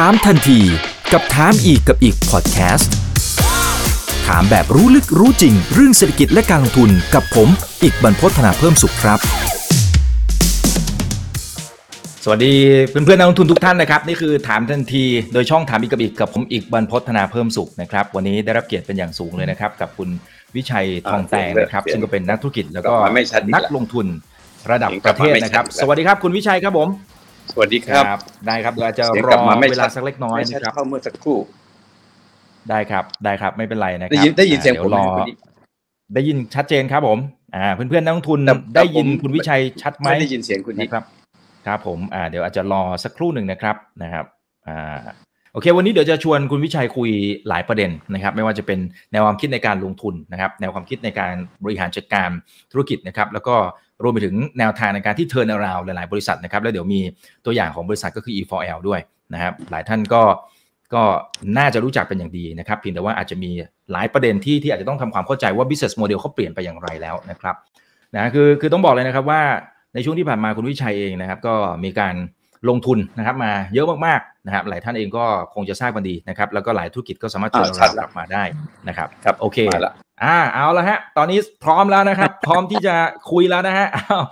ถามทันทีกับถามอีกกับอีกพอดแคสต์ถามแบบรู้ลึกรู้จริง เรื่องเศรษฐกิจและการลงทุนกับผม อีกบรรพฒนาเพิ่มสุขครับ สวัสดีเพื่อนเพื่อนนักลงทุนทุกท่านนะครับ นี่คือถามทันที โดยช่องถามอีกกับอีกกับผมอีกบรรพฒนาเพิ่มสุขนะครับ วันนี้ได้รับเกียรติเป็นอย่างสูงเลยนะครับ กับคุณวิชัยทองแตงนะครับซึ่งก็เป็นนักธุรกิจแล้วก็นักลงทุนระดับประเทศนะครับ สวัสดีครับคุณวิชัยครับผม สวัสดีครับ ได้ครับเราจะรอเวลาสักเล็กน้อยนะครับเข้าเมื่อสักครู่ ได้ครับได้ครับ ไม่เป็นไรนะครัได้ยินได้ยินเสียงผมรอไหมคุณนิกได้ยินชัดเจนครับผม อ่า เพื่อนเพื่อนๆนักลงทุนแต่แต่ได้ยินผมคุณวิชัยชัดไหมไม่ได้ยินเสียงคุณนิกนะครับ ครับผม อ่า เดี๋ยวอาจจะรอสักครู่หนึ่งนะครับนะครับ อ่า โอเค วันนี้เดี๋ยวจะชวนคุณวิชัยคุยหลายประเด็นนะครับ ไม่ว่าจะเป็นแนวความคิดในการลงทุนนะครับ แนวความคิดในการบริหารจัดการธุรกิจนะครับ แล้วก็รวมไปถึงแนวทางในการที่เทิร์นอราวหลาย ๆ บริษัทนะครับ แล้วเดี๋ยวมีตัวอย่างของบริษัทก็คือ E4L ด้วยนะครับ หลายท่านก็ก็น่าจะรู้จักเป็นอย่างดีนะครับเพียงแต่ว่าอาจจะมีหลายประเด็นที่ที่อาจจะต้องทำความเข้าใจว่า business model เขาเปลี่ยนไปอย่างไรแล้วนะครับนะคือคือต้องบอกเลยนะครับว่าในช่วงที่ผ่านมาคุณวิชัยเองนะครับ ก็มีการ ลงทุนนะครับมาเยอะมากๆนะครับหลายท่านเองก็คงจะทราบกันดีนะครับแล้วก็หลายธุรกิจก็สามารถเทิร์นอ่าชัดกแล้วลับมาได้นะครับครับโอเคมาละอ่าเอาละฮะ ตอนนี้พร้อมแล้วนะครับ พร้อมที่จะคุยแล้วนะฮะอ้าว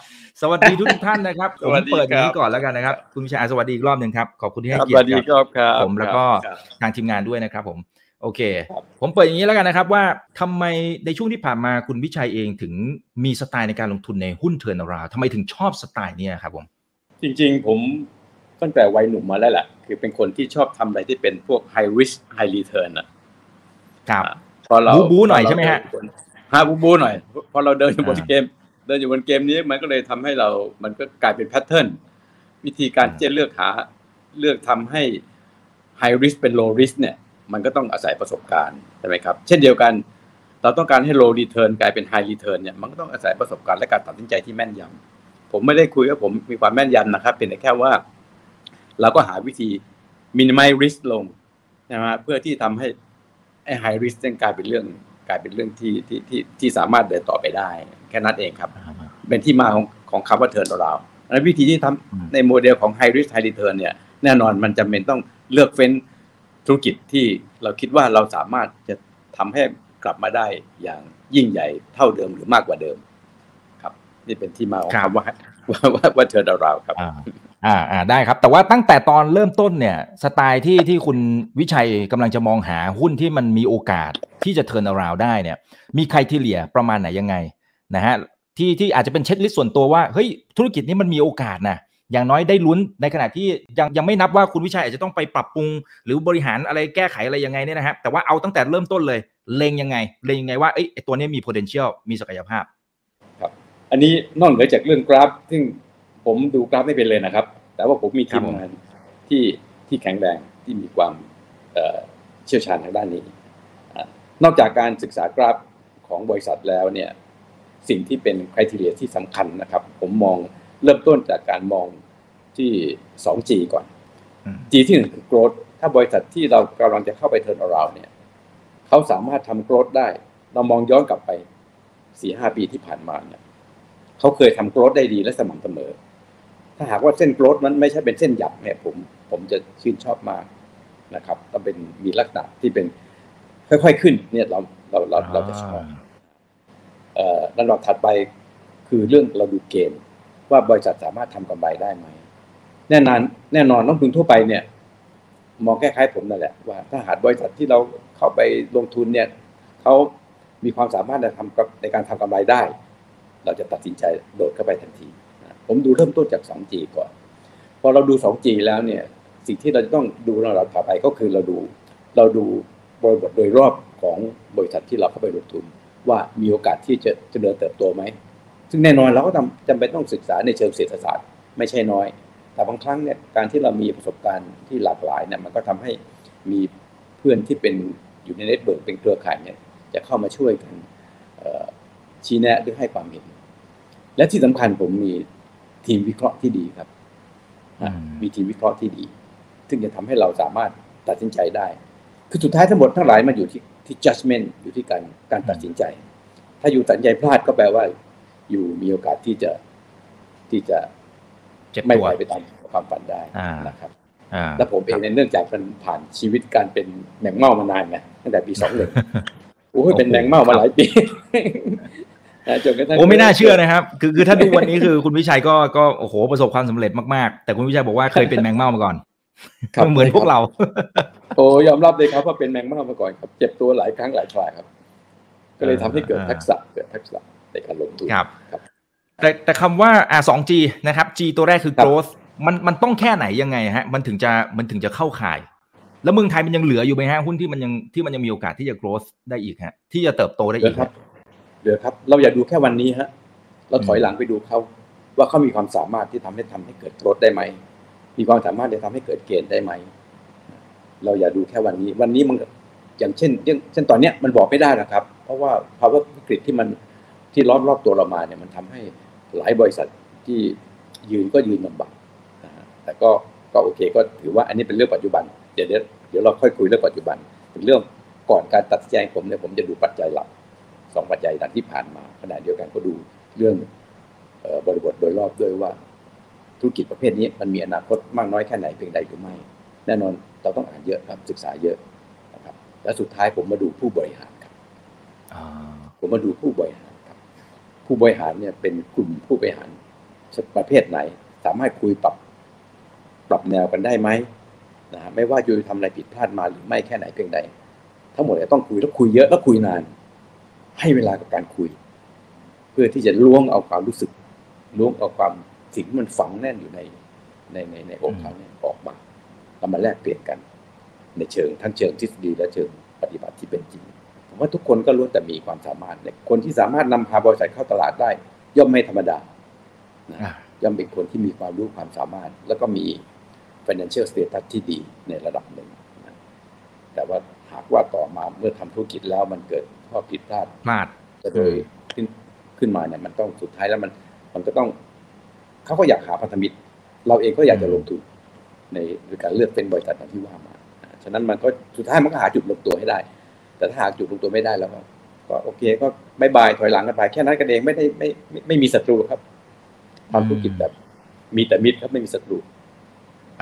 สวัสดีทุกท่านนะครับผสมวัสดีเปิดอย่างครันี้บก่อนแล้วกันนะครับ คุณวิชัยอะสวัสดีอีกรอบหนึ่งครับขอบคุณที่ให้ครับเกีสยรวัสติดีครับครับครับผมแล้วก็ครับทางทีมงานด้วยนะครับ ผมโอเคครับผมเปิดอย่างนี้แล้วกันนะครับ ว่าทำไมในช่วงที่ผ่านมาคุณวิชัยเองถึงมีสไตล์ในการลงทุนในหุ้นเทิร์นราวทำไมถึงชอบสไตล์เนี้ยครับผม จริง ๆ ผม ตั้งแต่วัยหนุ่มมาแล้วแหละคือเป็นคนที่ชอบทำอะไรที่เป็นพวก high risk high return อะครับพอเราบู๊บู๊หน่อยพเราใช่ไหมฮะเดินบนฮะบู๊บู๊หน่อยพอเราเดินอยู่บนอ่าเกม เดินอยู่บนเกมนี้มันก็เลยทำให้เรา มันก็กลายเป็นแพทเทิร์นวิธีการอืมที่จะเลือกหาเลือกทำให้ high risk เป็น low risk เนี่ย มันก็ต้องอาศัยประสบการณ์ใช่ไหมครับ เช่นเดียวกัน เราต้องการให้ low return กลายเป็น high return เนี่ยมันก็ต้องอาศัยประสบการณ์และการตัดสินใจที่แม่นยำผมไม่ได้คุยว่าผมมีความแม่นยำนะครับเป็นแต่แค่ว่า เราก็หาวิธี minimize risk ลงใช่ไหมเพื่อที่ทำให้ไอ้ high risk นั้นกลายเป็นเรื่องกลายเป็นเรื่องที่ที่ที่ที่สามารถเดินต่อไปได้ แค่นั้นเองครับ เป็นที่มาของของคำว่า turn around และวิธีที่ทำอืมในโมเดลของ high risk high return เนี่ยแน่นอนมันจำเป็นต้องเลือกเฟ้นธุรกิจที่เราคิดว่าเราสามารถจะทำให้กลับมาได้อย่างยิ่งใหญ่เท่าเดิมหรือมากกว่าเดิม ครับ นี่เป็นที่มาของครับคำว่าว่าว่าว่า turn around ครับ อ่าอ่าได้ครับ แต่ว่าตั้งแต่ตอนเริ่มต้นเนี่ย สไตล์ที่ที่คุณวิชัยกำลังจะมองหาหุ้นที่มันมีโอกาสที่จะเทิร์นราวได้เนี่ย มีใครที่เหลียประมาณไหนยังไงนะฮะที่ที่อาจจะเป็นเช็คลิสต์ส่วนตัวว่าเฮ้ยธุรกิจนี้มันมีโอกาสนะอย่างน้อยได้ลุ้นในขณะที่ยังยังไม่นับว่าคุณวิชัยอาจจะต้องไปปรับปรุง หรือบริหารอะไรแก้ไขอะไรยังไงเนี่ยนะฮะแต่ว่าเอาตั้งแต่เริ่มต้นเลยเลงยังไงเลงยังไงว่าเอ้ยไอ้ตัวนี้มี potential มีศักยภาพ ครับ อันนี้นอกเหนือจากเรื่องกราฟซึ่ง ผมดูกราฟไม่เป็นเลยนะครับ แต่ว่าผมมีครัทีบมผมงานที่ที่แข็งแรงที่มีความเอ่อเชี่ยวชาญทางด้านนี้อะนอกจากการศึกษากราฟของบริษัทแล้วเนี่ยสิ่งที่เป็นคุณทีเรียที่สำคัญนะครับ ผมมองเริ่มต้นจากการมองที่ 2G ก่อนอืม G ที่หนึ่งคือ growth ถ้าบริษัทที่เรากำลังจะเข้าไป turn around เนี่ยเขาสามารถทำ growth ได้ เรามองย้อนกลับไปสี่ห้าปีที่ผ่านมาเนี่ยเขาเคยทำ growth ได้ดีและสม่ำเสมอ ถ้าหากว่าเส้น growth นั้นไม่ใช่เป็นเส้นหยักเนี่ยผมผมจะชื่นชอบมากนะครับต้องเป็นมีลักษณะที่เป็นค่อยๆขึ้นเนี่ยเราเราเราเราจะชอบเอ่อลำดับถัดไปคือเรื่องเราดูเกณฑ์ว่าบริษัทสามารถทำกำไรได้ไหมแน่นอนแน่นอนนักลงทุนทั่วไปเนี่ย มองคล้ายๆผมนั่นแหละว่าถ้าหากบริษัทที่เราเข้าไปลงทุนเนี่ยเขามีความสามารถในทำกับในการทำกำไรได้ เราจะตัดสินใจโดดเข้าไปทันทีนะ ผมดูเริ่มต้นจาก 2G ก่อน พอเราดู 2G แล้วเนี่ย สิ่งที่เราจะต้องดูในระดับต่อไปก็คือเราดู เราดูบริบทโดยรอบของบริษัทที่เราเข้าไปลงทุน ว่ามีโอกาสที่จะเจริญเติบโตไหม ซึ่งแน่นอนเราก็จำจำเป็นต้องศึกษาในเชิงเศรษฐศาสตร์ ไม่ใช่น้อย แต่บางครั้งเนี่ยการที่เรามีประสบการณ์ที่หลากหลายเนี่ยมันก็ทำให้มีเพื่อนที่เป็นอยู่ใน network เป็นเครือข่ายเนี่ยจะเข้ามาช่วยกันชี้แนะหรือให้ความเห็น และที่สำคัญผมมี ทีมวิเคราะห์ที่ดีครับอืมมีทีมวิเคราะห์ที่ดี ซึ่งจะทำให้เราสามารถตัดสินใจได้ คือสุดท้ายทั้งหมดทั้งหลายมาอยู่ที่ที่ judgment อยู่ที่การการตัดสินใจ ถ้าอยู่ตัดสินใจพลาดก็แปลว่า อยู่มีโอกาสที่จะที่จะเจ็บไม่ตัวไปไปตามความฝันได้อ่านนะครับแล้วผมเองเนี่ยเนื่องจากมันผ่านชีวิตการเป็นแมงเม่ามานานไงตั้งแต่ปีสองหนึ่งโอ้ยเป็นแมงเม่ามาหลายปี จนกระทั่งโอ้ไม่น่าเชื่อนะครับ คือคือถ้าดูวันนี้คือคุณวิชัยก็ก็โอ้โหประสบความสำเร็จมากๆ แต่คุณวิชัยบอกว่าเคยเป็นแมงเม่ามาก่อนเหมือนพวกเรา โอ้ยอมรับเลยครับว่าเป็นแมงเม่ามาก่อนครับ เจ็บตัวหลายครั้งหลายคราครับ ก็เลยทำให้เกิดทักษะเกิดทักษะในการลงทุนครับ แต่แต่คำว่าอ่าสอง G นะครับ G ตัวแรกคือ growth มันมันต้องแค่ไหนยังไงฮะ มันถึงจะมันถึงจะเข้าข่าย แล้วเมืองไทยมันยังเหลืออยู่ไหมฮะหุ้นที่มันยังที่มันยังมีโอกาสที่จะ growth ได้อีกฮะ ที่จะเติบโตได้อีกครับ เหลือครับ เราอย่าดูแค่วันนี้ฮะ เราถอยหลังไปดูเขาว่าเขามีความสามารถที่ทำให้ทำให้เกิด growth ได้ไหม มีความสามารถที่ทำให้เกิดเกณฑ์ได้ไหม เราอย่าดูแค่วันนี้ วันนี้มันอย่างเช่นเช่นตอนเนี้ยมันบอกไม่ได้นะครับ เพราะว่าภาวะวิกฤตที่มันที่รอบรอบตัวเรามาเนี่ยมันทำให้หลายบริษัทที่ยืนก็ยืนลำบากแต่ก็ก็โอเคก็ถือว่าอันนี้เป็นเรื่องปัจจุบัน เดี๋ยวเดี๋ยวเราค่อยคุยเรื่องปัจจุบัน เป็นเรื่องก่อนการตัดสินใจผมเนี่ยผมจะดูปัจจัยหลัก สองปัจจัยดังที่ผ่านมาขณะเดียวกันก็ดูเรื่องบริบทโดยรอบด้วยว่า ธุรกิจประเภทนี้มันมีอนาคตมากน้อยแค่ไหนเพียงใดหรือไม่ แน่นอนเราต้องอ่านเยอะครับศึกษาเยอะนะครับ และสุดท้ายผมมาดูผู้บริหารครับผมมาดูผู้บริหารครับ ผู้บริหารเนี่ยเป็นกลุ่มผู้บริหารประเภทไหน สามารถคุยปรับปรับแนวกันได้ไหมนะฮะไม่ว่าจะทำอะไรผิดพลาดมาหรือไม่แค่ไหนเพียงใด ทั้งหมดจะต้องคุยแล้วคุยเยอะแล้วคุยนาน ให้เวลากับการคุย เพื่อที่จะล้วงเอาความรู้สึกล้วงเอาความสิ่งที่มันฝังแน่นอยู่ในในในในอกเขาเนี่ยออกมาแล้วมาแลกเปลี่ยนกัน ในเชิงทั้งเชิงทฤษฎีและเชิงปฏิบัติที่เป็นจริงผมว่าทุกคนก็ล้วนแต่มีความสามารถเนี่ยคนที่สามารถนำพาบริษัทเข้าตลาดได้ ย่อมไม่ธรรมดาย่อมเป็นคนที่มีความรู้ความสามารถ แล้วก็มี financial status ที่ดีในระดับหนึ่งนะแต่ว่า หากว่าต่อมาเมื่อทำธุรกิจแล้วมันเกิดข้อผิดพลาดพลาดจะโดยขึ้นขึ้นมาเนี่ยมันต้องสุดท้ายแล้วมันมันก็ต้องเขาก็อยากหาพันธมิตร เราเองก็อยากจะลงทุนในการเลือกเป็นบริษัทอย่างที่ว่ามา ฉะนั้นมันก็สุดท้ายมันก็หาจุดลงตัวให้ได้ แต่ถ้าหาจุดลงตัวไม่ได้แล้วก็โอเคก็บายบายถอยหลังกันไปแค่นั้นกันเองไม่ได้ไม่ไม่ไม่มีศัตรูครับความธุรกิจแบบ มีแต่มิตรครับไม่มีศัตรู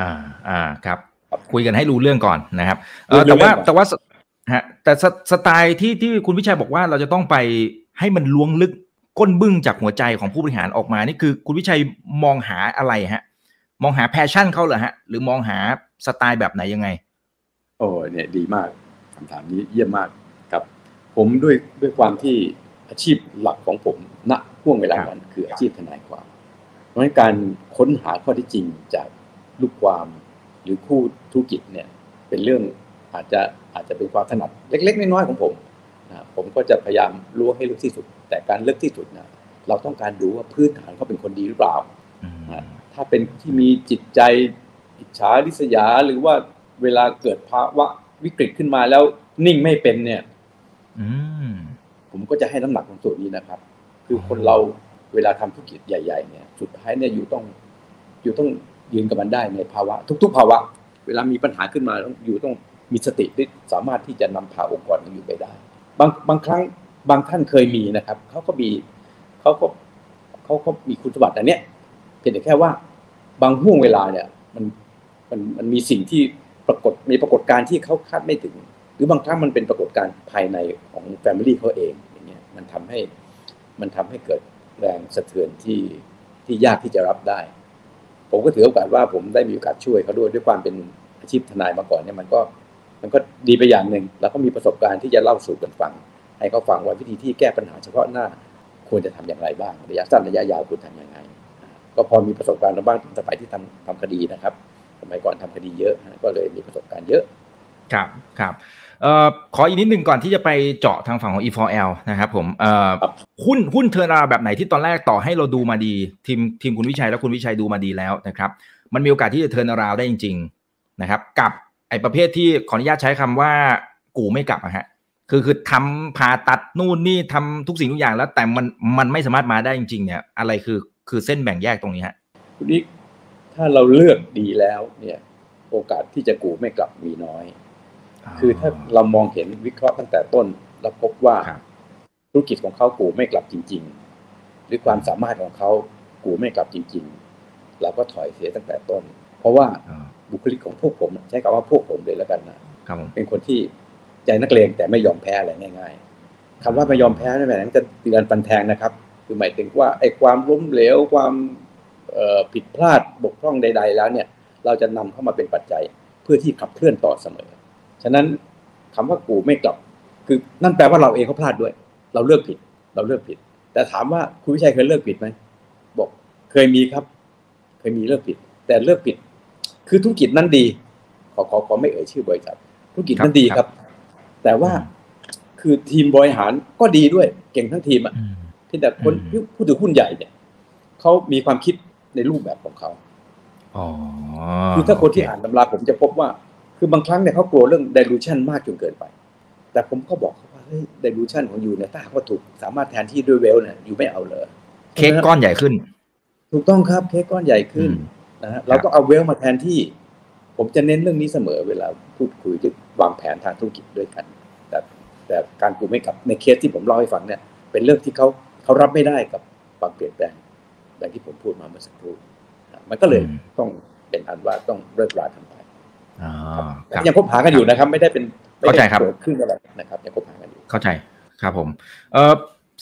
อ่าอ่าครับ คุยกันให้รู้เรื่องก่อนนะครับเออแต่ว่าแต่ว่าฮะแต่สไตล์ที่ที่คุณวิชัยบอกว่าเราจะต้องไปให้มันล้วงลึกก้นบึ้งจากหัวใจของผู้บริหารออกมานี่คือ คุณวิชัยมองหาอะไรฮะ มองหา passion เขาเหรอฮะ หรือมองหาสไตล์แบบไหนยังไง โอ้เนี่ยดีมากคำถามนี้เยี่ยมมากครับ ผมด้วยด้วยความที่อาชีพหลักของผมณห้วงเวลานั้นคืออาชีพทนายความเพราะฉะนั้นการค้นหาข้อเท็จจริงจากลูกความ หรือคู่ธุรกิจเนี่ยเป็นเรื่องอาจจะอาจจะเป็นความถนัดเล็ก ๆ น้อยๆของผมนะผมก็จะพยายามรู้ให้ลึกที่สุด แต่การลึกที่สุดนะเราต้องการดูว่าพื้นฐานเขาเป็นคนดีหรือเปล่าถ้าเป็นที่มีจิตใจอิจฉาริษยาหรือว่าเวลาเกิดภาวะวิกฤตขึ้นมาแล้วนิ่งไม่เป็นเนี่ยผมก็จะให้น้ำหนักตรงส่วนนี้นะครับ คือคนเราเวลาทำธุรกิจใหญ่ ๆ เนี่ย สุดท้ายเนี่ยอยู่ต้องอยู่ต้อง ยืนกับมันได้ในภาวะ ทุก ๆ ภาวะ เวลามีปัญหาขึ้นมาต้องอยู่ต้องมีสติที่สามารถที่จะนำพาองค์กรอยู่ไปได้ บางบางครั้งบางท่านเคยมีนะครับเขาก็มีเขาก็เขาก็มีคุณสมบัติอันเนี้ยเพียงแต่แค่ว่าบางห่วงเวลาเนี่ยมันมันมันมีสิ่งที่ปรากฏมีปรากฏการณ์ที่เขาคาดไม่ถึง หรือบางครั้งมันเป็นปรากฏการณ์ภายในของแฟมิลี่เขาเองอย่างเงี้ยมันทำให้มันทำให้เกิดแรงสะเทือนที่ที่ยากที่จะรับได้ ผมก็ถือโอกาสว่าผมได้มีโอกาสช่วยเขาด้วยด้วยความเป็นอาชีพทนายมาก่อนเนี่ยมันก็มันก็ดีไปอย่างหนึ่งแล้วก็มีประสบการณ์ที่จะเล่าสู่กันฟัง ให้เขาฟังว่าวิธีที่แก้ปัญหาเฉพาะหน้าควรจะทำอย่างไรบ้างระยะสั้นระยะยาวควรทำยังไงก็พอมีประสบการณ์บ้างสมัยที่ทำทำคดีนะครับ สมัยก่อนทำคดีเยอะ ก็เลยมีประสบการณ์เยอะครับครับ ขออีกนิดหนึ่งก่อนที่จะไปเจาะทางฝั่งของ E4L นะครับผมเอ่อหุ้นหุ้น turnaround แบบไหนที่ตอนแรกต่อให้เราดูมาดี ทีมทีมคุณวิชัยและคุณวิชัยดูมาดีแล้วนะครับ มันมีโอกาสที่จะ turnaround ได้จริง ๆนะครับ กับไอ้ประเภทที่ขออนุญาตใช้คำว่ากู่ไม่กลับอะฮะคือคือทำผ่าตัดนู่นนี่ทำทุกสิ่งทุกอย่างแล้ว แต่มันมันไม่สามารถมาได้จริง ๆ เนี่ย อะไรคือคือเส้นแบ่งแยกตรงนี้ฮะคุณนี้ถ้าเราเลือกดีแล้วเนี่ย โอกาสที่จะกูไม่กลับมีน้อย คือถ้าเรามองเห็นวิเคราะห์ตั้งแต่ต้นเราพบว่าธุรกิจของเขากูไม่กลับจริง ๆ หรือความสามารถของเขากูไม่กลับจริง ๆ เราก็ถอยเสียตั้งแต่ต้น เพราะว่าบุคลิกของพวกผม ใช้คำว่าพวกผมเลยแล้วกันนะครับผมเป็นคนที่ใจนักเลงแต่ไม่ยอมแพ้อะไรง่าย ๆคำว่าไม่ยอมแพ้นั่นหมายถึงจะตีกันปันแทงนะครับ คือหมายถึงว่าไอ้ความล้มเหลวความเอ่อผิดพลาดบกพร่องใด ๆ แล้วเนี่ย เราจะนำเข้ามาเป็นปัจจัยเพื่อที่ขับเคลื่อนต่อเสมอ ฉะนั้นคำว่ากูไม่กลับ คือนั่นแปลว่าเราเองก็พลาดด้วย เราเลือกผิด เราเลือกผิด แต่ถามว่าคุณวิชัยเคยเลิกผิดไหมบอกเคยมีครับ เคยมีเลิกผิด แต่เลิกผิด คือธุรกิจนั้นดี ขอขอขอไม่เอ่ยชื่อบริษัทธุรกิจนั้นดีครับ แต่ว่าคือทีมบริหารก็ดีด้วย เก่งทั้งทีมอะอืมเพียงแต่คนอืมผู้ถือหุ้นใหญ่เนี่ยเขามีความคิดในรูปแบบของเขาอ๋อคือถ้าคนที่โเอ่านตำราผมจะพบว่า คือบางครั้งเนี่ยเขากลัวเรื่อง dilution มากจนเกินไป แต่ผมก็บอกเขาว่าเฮ้ย dilution ของยูเนี่ยถ้าหากว่าถูกสามารถแทนที่ด้วยเวลเนี่ยยูไม่เอาเลยเค้กก้อนใหญ่ขึ้น ถูกต้องครับเค้กก้อนใหญ่ขึ้นอืมนะฮะเราต้องเอาเวลมาแทนที่ ผมจะเน้นเรื่องนี้เสมอเวลาพูดคุยจะวางแผนทางธุรกิจด้วยกัน แต่แต่การกูไม่กลับในเคสที่ผมเล่าให้ฟังเนี่ยเป็นเรื่องที่เขาเขารับไม่ได้กับความเปลี่ยนแปลงอย่างที่ผมพูดมาเมื่อสักครู่นะมันก็เลยอืมต้องเป็นอันว่าต้องเลิกรากัน ยังคบหากันอยู่นะครับ ไม่ได้เป็นไม่ได้เข้าใจครับเกิดขึ้นอะไรนะครับยังคบหากันอยู่เข้าใจครับผม เอ่อ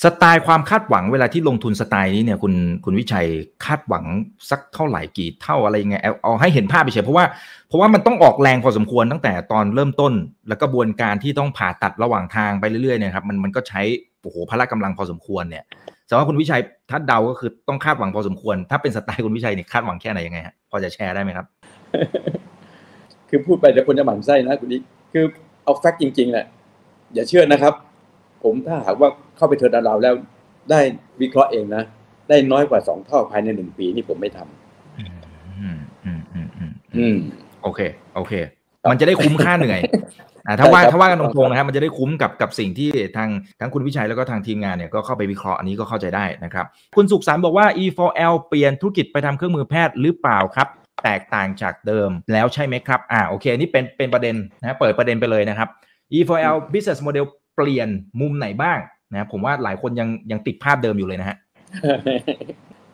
สไตล์ความคาดหวังเวลาที่ลงทุนสไตล์นี้เนี่ยคุณคุณวิชัยคาดหวังสักเท่าไหร่กี่เท่าอะไรยังไงเอาเอาให้เห็นภาพไปเฉยเพราะว่าเพราะว่ามันต้องออกแรงพอสมควรตั้งแต่ตอนเริ่มต้น แล้วกระบวนการที่ต้องผ่าตัดระหว่างทางไปเรื่อยๆเนี่ยครับมันมันก็ใช้โอ้โหพละกำลังพอสมควรเนี่ยแต่ว่าคุณวิชัยถ้าเดาก็คือต้องคาดหวังพอสมควร ถ้าเป็นสไตล์คุณวิชัยเนี่ยคาดหวังแค่ไหนยังไงฮะพอจะแชร์ได้ไหมครับ คือพูดไปเดี๋ยวคนจะหมั่นไส้นะคุณดิคือเอาแฟกต์จริงๆแหละอย่าเชื่อนะครับ ผมถ้าหากว่าเข้าไปเทิร์นดาวแล้ว ได้วิเคราะห์เองนะ ได้น้อยกว่าสองเท่าภายในหนึ่งปีนี่ผมไม่ทำอืมอืมอืมอืมอืมอืมโอเค โอเคครับมันจะได้คุ้มค่าเหนื่อยอ่าถ้าว่าใช่ครับถ้าว่ากันตรงๆนะครับมันจะได้คุ้มกับกับสิ่งที่ทางทั้งคุณวิชัยแล้วก็ทางทีมงานเนี่ยก็เข้าไปวิเคราะห์อันนี้ก็เข้าใจได้นะครับ คุณสุขสารบอกว่า E4L เปลี่ยนธุรกิจไปทำเครื่องมือแพทย์หรือเปล่าครับ แตกต่างจากเดิมแล้วใช่ไหมครับ อ่าโอเคอันนี้เป็นเป็นประเด็นนะเปิดประเด็นไปเลยนะครับ E4L business model เปลี่ยนมุมไหนบ้างนะผมว่าหลายคนยังยังติดภาพเดิมอยู่เลยนะฮะ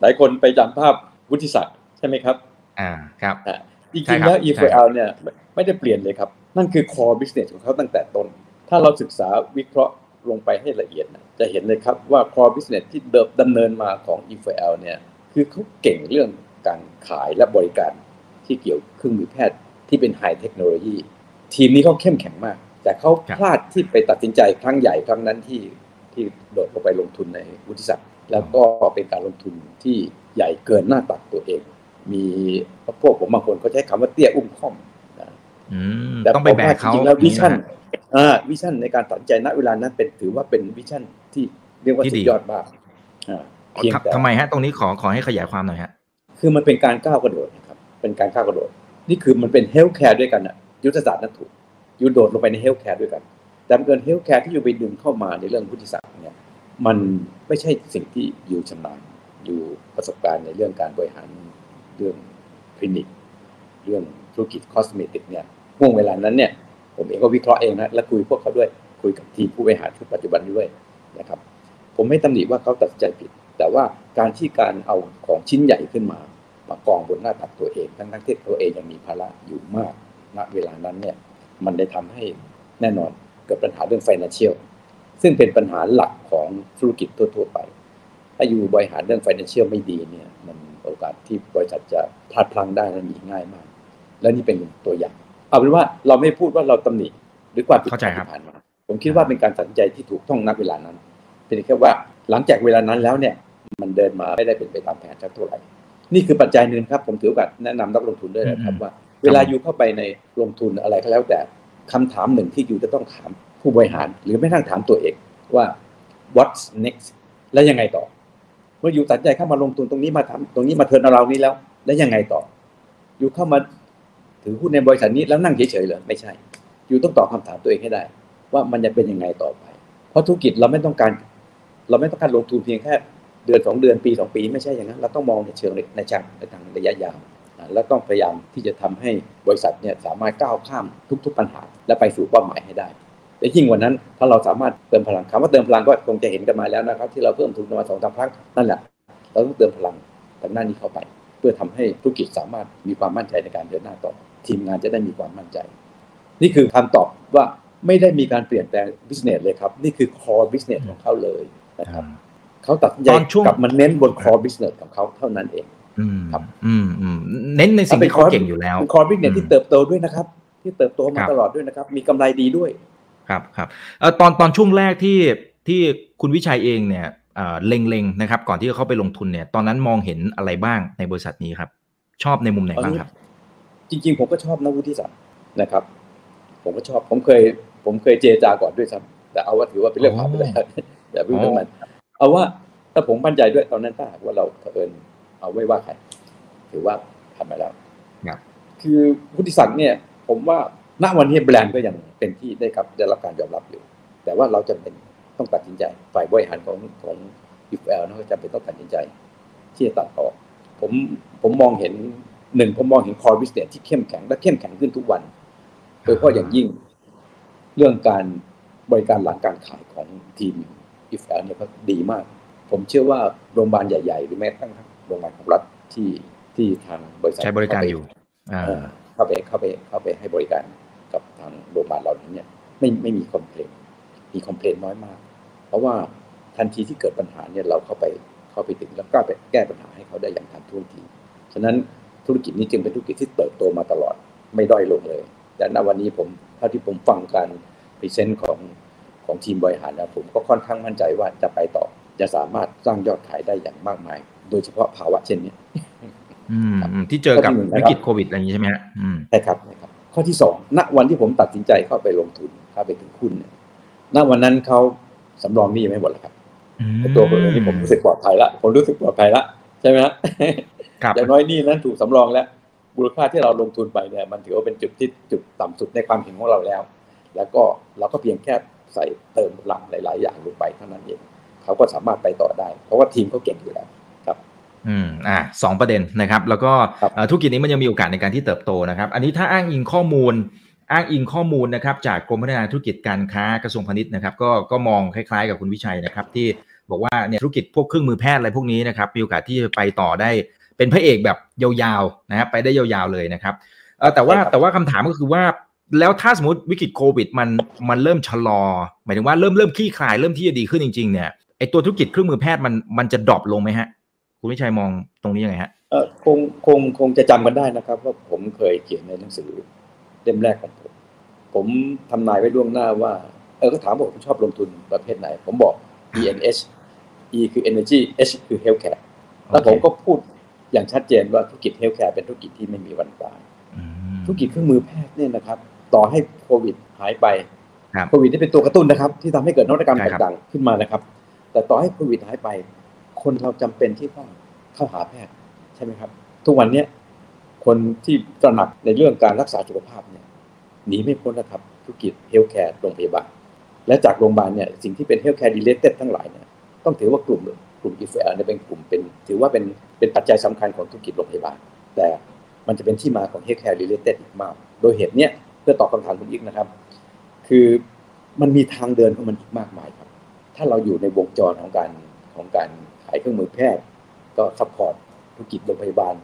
หลายคนไปจำภาพวุฒิศักดิ์ใช่ไหมครับ อ่าครับจใช่ริงคๆรับแล้วใช่ครับ E4L เนี่ยไม่ไม่ได้เปลี่ยนเลยครับ นั่นคือ core business ของเขาตั้งแต่ต้น ถ้าเราศึกษาวิเคราะห์ลงไปให้ละเอียดนะจะเห็นเลยครับว่า core business ที่เดิมดำเนินมาของ E4L เนี่ยคือเขาเก่งเรื่อง การขายและบริการที่เกี่ยวเครื่องมือแพทย์ที่เป็น high technology ทีมนี้เขาเข้มแข็งมาก แต่เขาครับพลาดที่ไปตัดสินใจครั้งใหญ่ครั้งนั้นที่ที่โดดลงไปลงทุนในวุฒิศักดิ์แล้วก็เป็นการลงทุนที่ใหญ่เกินหน้าตักตัวเอง มีพวกผมบางคนเขาใช้คำว่าเตี้ยอุ้มค่อมนะอืมแต่ต้องไปแบกเขาผมว่จริงๆแล้ว vision อย่างนี้นะฮะอ่า vision ในการตัดสินใจณเวลานั้นเป็นถือว่าเป็น vision ที่เรียกว่าที่สุดยอดมากอ่าเพียงแต่ทำไมฮะ ตรงนี้ขอขอให้ขยายความหน่อยฮะ คือมันเป็นการก้าวกระโดดนะครับ เป็นการก้าวกระโดด นี่คือมันเป็น healthcare ด้วยกันอะยุทธศาสตร์นั้นถูก you โดดลงไปใน healthcare ด้วยกัน แต่เกิน healthcare ที่ you ไปดึงเข้ามาในเรื่องวุฒิศักดิ์เนี่ยมันไม่ใช่สิ่งที่ you ชำนาญ you ประสบการณ์ในเรื่องการบริหารเรื่องคลินิก เรื่องธุรกิจ cosmetic เนี่ยห้วงเวลานั้นเนี่ยผมเองก็วิเคราะห์เองนะและคุยพวกเขาด้วยคุยกับทีมผู้บริหารชุดปัจจุบันด้วยนะครับ ผมไม่ตำหนิว่าเขาตัดใจผิด แต่ว่าการที่การเอาของชิ้นใหญ่ขึ้นมา มากองบนหน้าตักตัวเอง ทั้งทั้งที่ตัวเองยังมีภาระอยู่มากณเวลานั้นเนี่ยมันได้ทำให้แน่นอนเกิดปัญหาเรื่อง financial ซึ่งเป็นปัญหาหลักของธุรกิจทั่ว ๆ ไป ถ้าอยู่บริหารเรื่อง financial ไม่ดีเนี่ยมันโอกาสที่บริษัทจะพลาดพลั้งได้นั้นมีง่ายมาก และนี่เป็นตัวอย่าง เอาเป็นว่าเราไม่พูดว่าเราตำหนิหรือความผิดพลาดเข้าใจครับที่ผ่านมาผมคิดว่าเป็นการตัดสินใจที่ถูกต้องณเวลานั้นเป็นแค่ว่าหลังจากเวลานั้นแล้วเนี่ยมันเดินมาไม่ได้เป็นไปตามแผนสักเท่าไหร่ นี่คือปัจจัยหนึ่งครับ ผมถือโอกาสแนะนำนักลงทุนด้วยนะครับอืมว่า เวลาอยู่เข้าไปในลงทุนอะไรก็แล้วแต่คำถามหนึ่งที่อยู่จะต้องถามผู้บริหาร หรือไม่ทั้งถามตัวเองว่า what's next แล้วยังไงต่อ เมื่ออยู่ตัดใจเข้ามาลงทุนตรงนี้มาทำตรงนี้มาเทิร์นเอาเรานี้แล้ว แล้วยังไงต่อ อยู่เข้ามาถือหุ้นในบริษัทนี้แล้วนั่งเฉยๆเหรอไม่ใช่ อยู่ต้องตอบคำถามตัวเองให้ได้ ว่ามันจะเป็นยังไงต่อไป เพราะธุรกิจเราไม่ต้องการ เราไม่ต้องการลงทุนเพียงแค่ เดือนสองเดือนปีสองปีไม่ใช่อย่างนั้น เราต้องมองในเชิงในเชิงในทางระยะยาว แล้วต้องพยายามที่จะทำให้บริษัทเนี่ยสามารถก้าวข้ามทุก ๆ ปัญหา และไปสู่เป้าหมายให้ได้แต่ยิ่งกว่านั้นถ้าเราสามารถเติมพลังคำว่าเติมพลังก็คงจะเห็นกันมาแล้วนะครับ ที่เราเพิ่มทุนมาสองสามครั้งนั่นแหละเราต้องเติมพลังทางด้านนี้เข้าไป เพื่อทำให้ธุรกิจสามารถมีความมั่นใจในการเดินหน้าต่อ ทีมงานจะได้มีความมั่นใจ นี่คือคำตอบว่าไม่ได้มีการเปลี่ยนแปลง business เลยครับ นี่คือ core business ของเขาเลยนะครับ เขาตัดใจกลับมาเน้นบน core business ของเขาเท่านั้นเองอืมครับอืมอืมเน้นในสิ่งที่เขาเก่งอยู่แล้วเป็น core business ที่เติบโตด้วยนะครับ ที่เติบโตมาตลอดด้วยนะครับ มีกำไรดีด้วย ครับครับเออตอนตอนช่วงแรกที่ที่คุณวิชัยเองเนี่ยเล็งๆนะครับ ก่อนที่จะเข้าไปลงทุนเนี่ย ตอนนั้นมองเห็นอะไรบ้างในบริษัทนี้ครับ ชอบในมุมไหนบ้างครับ จริง ๆ ผมก็ชอบนักวุฒิศาสตร์นะครับ ผมก็ชอบผมเคย ผมเคยเจรจาก่อนด้วยซ้ำแต่เอาว่าถือว่าเป็นเรื่องผ่านไปแล้วอย่าเพิ่งเรื่องมัน เอาว่าถ้าผมมั่นใจด้วยตอนนั้นถ้าหากว่าเราเผอิญเอาไว้ว่าใครถือว่าผ่านไปแล้วคือวุฒิศักดิ์เนี่ย ผมว่าณวันนี้แบรนด์ก็ยังเป็นที่ได้รับได้รับการยอมรับอยู่ แต่ว่าเราจำเป็นต้องตัดสินใจ ฝ่ายบริหารของของ EFORL นะก็จำเป็นต้องตัดสินใจ ที่จะตัดออก ผมผมมองเห็นหนึ่งผมมองเห็น core business ที่เข้มแข็งและเข้มแข็งขึ้นทุกวัน โดยเฉพาะอย่างยิ่งเรื่องการบริการหลังการขายของทีม EFORL เนี่ยก็ดีมาก ผมเชื่อว่าโรงพยาบาลใหญ่ ๆ หรือแม้กระทั่งโรงพยาบาลของรัฐที่ที่ทางบริษัทใช้บริการอยู่เข้าไปเข้าไปเข้าไปให้บริการกับทางโรงพยาบาลเหล่านี้เนี่ยไม่ไม่มี complain มี complain น้อยมาก เพราะว่าทันทีที่เกิดปัญหาเนี่ยเราเข้าไปเข้าไปถึงแล้วก็ไปแก้ปัญหาให้เขาได้อย่างทันท่วงทีฉะนั้นธุรกิจนี้จึงเป็นธุรกิจที่เติบโตมาตลอดไม่ด้อยลงเลยแต่ณวันนี้ผมเท่าที่ผมฟังการ present ของ ของทีมบริหารแล้วผมก็ค่อนข้างมั่นใจว่าจะไปต่อ จะสามารถสร้างยอดขายได้อย่างมากมาย โดยเฉพาะภาวะเช่นนี้ที่เจอกับวิกฤตโควิดอะไรอย่างนี้ใช่ไหมใช่ครับครับ ข้อที่สองณวันที่ผมตัดสินใจเข้าไปลงทุนเข้าไปถึงคุณณวันนั้นเขาสำรองนี่ยังไม่หมดแล้วครับตัวผมนี่ผมรู้สึกปลอดภัยละผมรู้สึกปลอดภัยละใช่ไหมฮะอย่างน้อยนี่นั้นถูกสำรองแล้วมูลค่าที่เราลงทุนไปเนี่ยมันถือว่าเป็นจุดที่จุดต่ำสุดในความเห็นของเราแล้ว แล้วก็เราก็เพียงแค่ ใส่เติมหลังหลาย ๆ อย่างลงไปเท่านั้นเองเขาก็สามารถไปต่อได้ เพราะว่าทีมเขาเก่งอยู่แล้วครับอืมอ่าสองประเด็นนะครับ แล้วก็ธุรกิจนี้มันยังมีโอกาสในการที่เติบโตนะครับ อันนี้ถ้าอ้างอิงข้อมูล อ้างอิงข้อมูลนะครับ จากกรมพัฒนาธุรกิจการค้ากระทรวงพาณิชย์นะครับ ก็ก็มองคล้ายๆ กับคุณวิชัยนะครับ ที่บอกว่าเนี่ยธุรกิจพวกเครื่องมือแพทย์อะไรพวกนี้นะครับมีโอกาสที่จะไปต่อได้เป็นพระเอกแบบยาวๆนะครับไปได้ยาวๆเลยนะครับเออแต่ว่าแต่ว่าคำถามก็คือว่า แล้วถ้าสมมติวิกฤตโควิดมันมันเริ่มชะลอ หมายถึงว่าเริ่มเริ่มคลี่คลายเริ่มที่จะดีขึ้นจริง ๆ เนี่ยไอตัวธุรกิจเครื่องมือแพทย์มันมันจะดรอปลงไหมฮะ คุณวิชัยมองตรงนี้ยังไงฮะเออคงคงคงจะจำกันได้นะครับ ว่าผมเคยเขียนในหนังสือเล่มแรกของผม ผมทำนายไว้ล่วงหน้าว่า เออก็ถามว่าผมชอบลงทุนประเภทไหน ผมบอก ENH E คือ Energy H คือ Healthcare แล้วผมก็พูดอย่างชัดเจนว่าธุรกิจ healthcare เป็นธุรกิจที่ไม่มีวันตายธุรกิจเครื่องมือแพทย์เนี่ยนะครับ ต่อให้โควิดหายไปโควิดนี่เป็นตัวกระตุ้นนะครับ ที่ทำให้เกิดนวัตกรรมต่างๆขึ้นมานะครับ แต่ต่อให้โควิดหายไป คนเราจำเป็นที่ต้องเข้าหาแพทย์ใช่ไหมครับ ทุกวันเนี้ยคนที่ตระหนักในเรื่องการรักษาสุขภาพเนี่ยหนีไม่พ้นนะครับธุรกิจ healthcare โรงพยาบาล และจากโรงพยาบาลเนี่ยสิ่งที่เป็น healthcare related ทั้งหลายเนี่ยต้องถือว่ากลุ่มกลุ่ม EFORL เนี่ยเป็นกลุ่มเป็น ถือว่าเป็นเป็นปัจจัยสำคัญของธุรกิจโรงพยาบาล แต่มันจะเป็นที่มาของ healthcare related อีกมาก โดยเหตุเนี้ยเพื่อตอบคำถามคุณอิกนะครับ คือมันมีทางเดินของมันอีกมากมายครับ ถ้าเราอยู่ในวงจรของการของการขายเครื่องมือแพทย์ ก็ support ธุรกิจโรงพยาบาล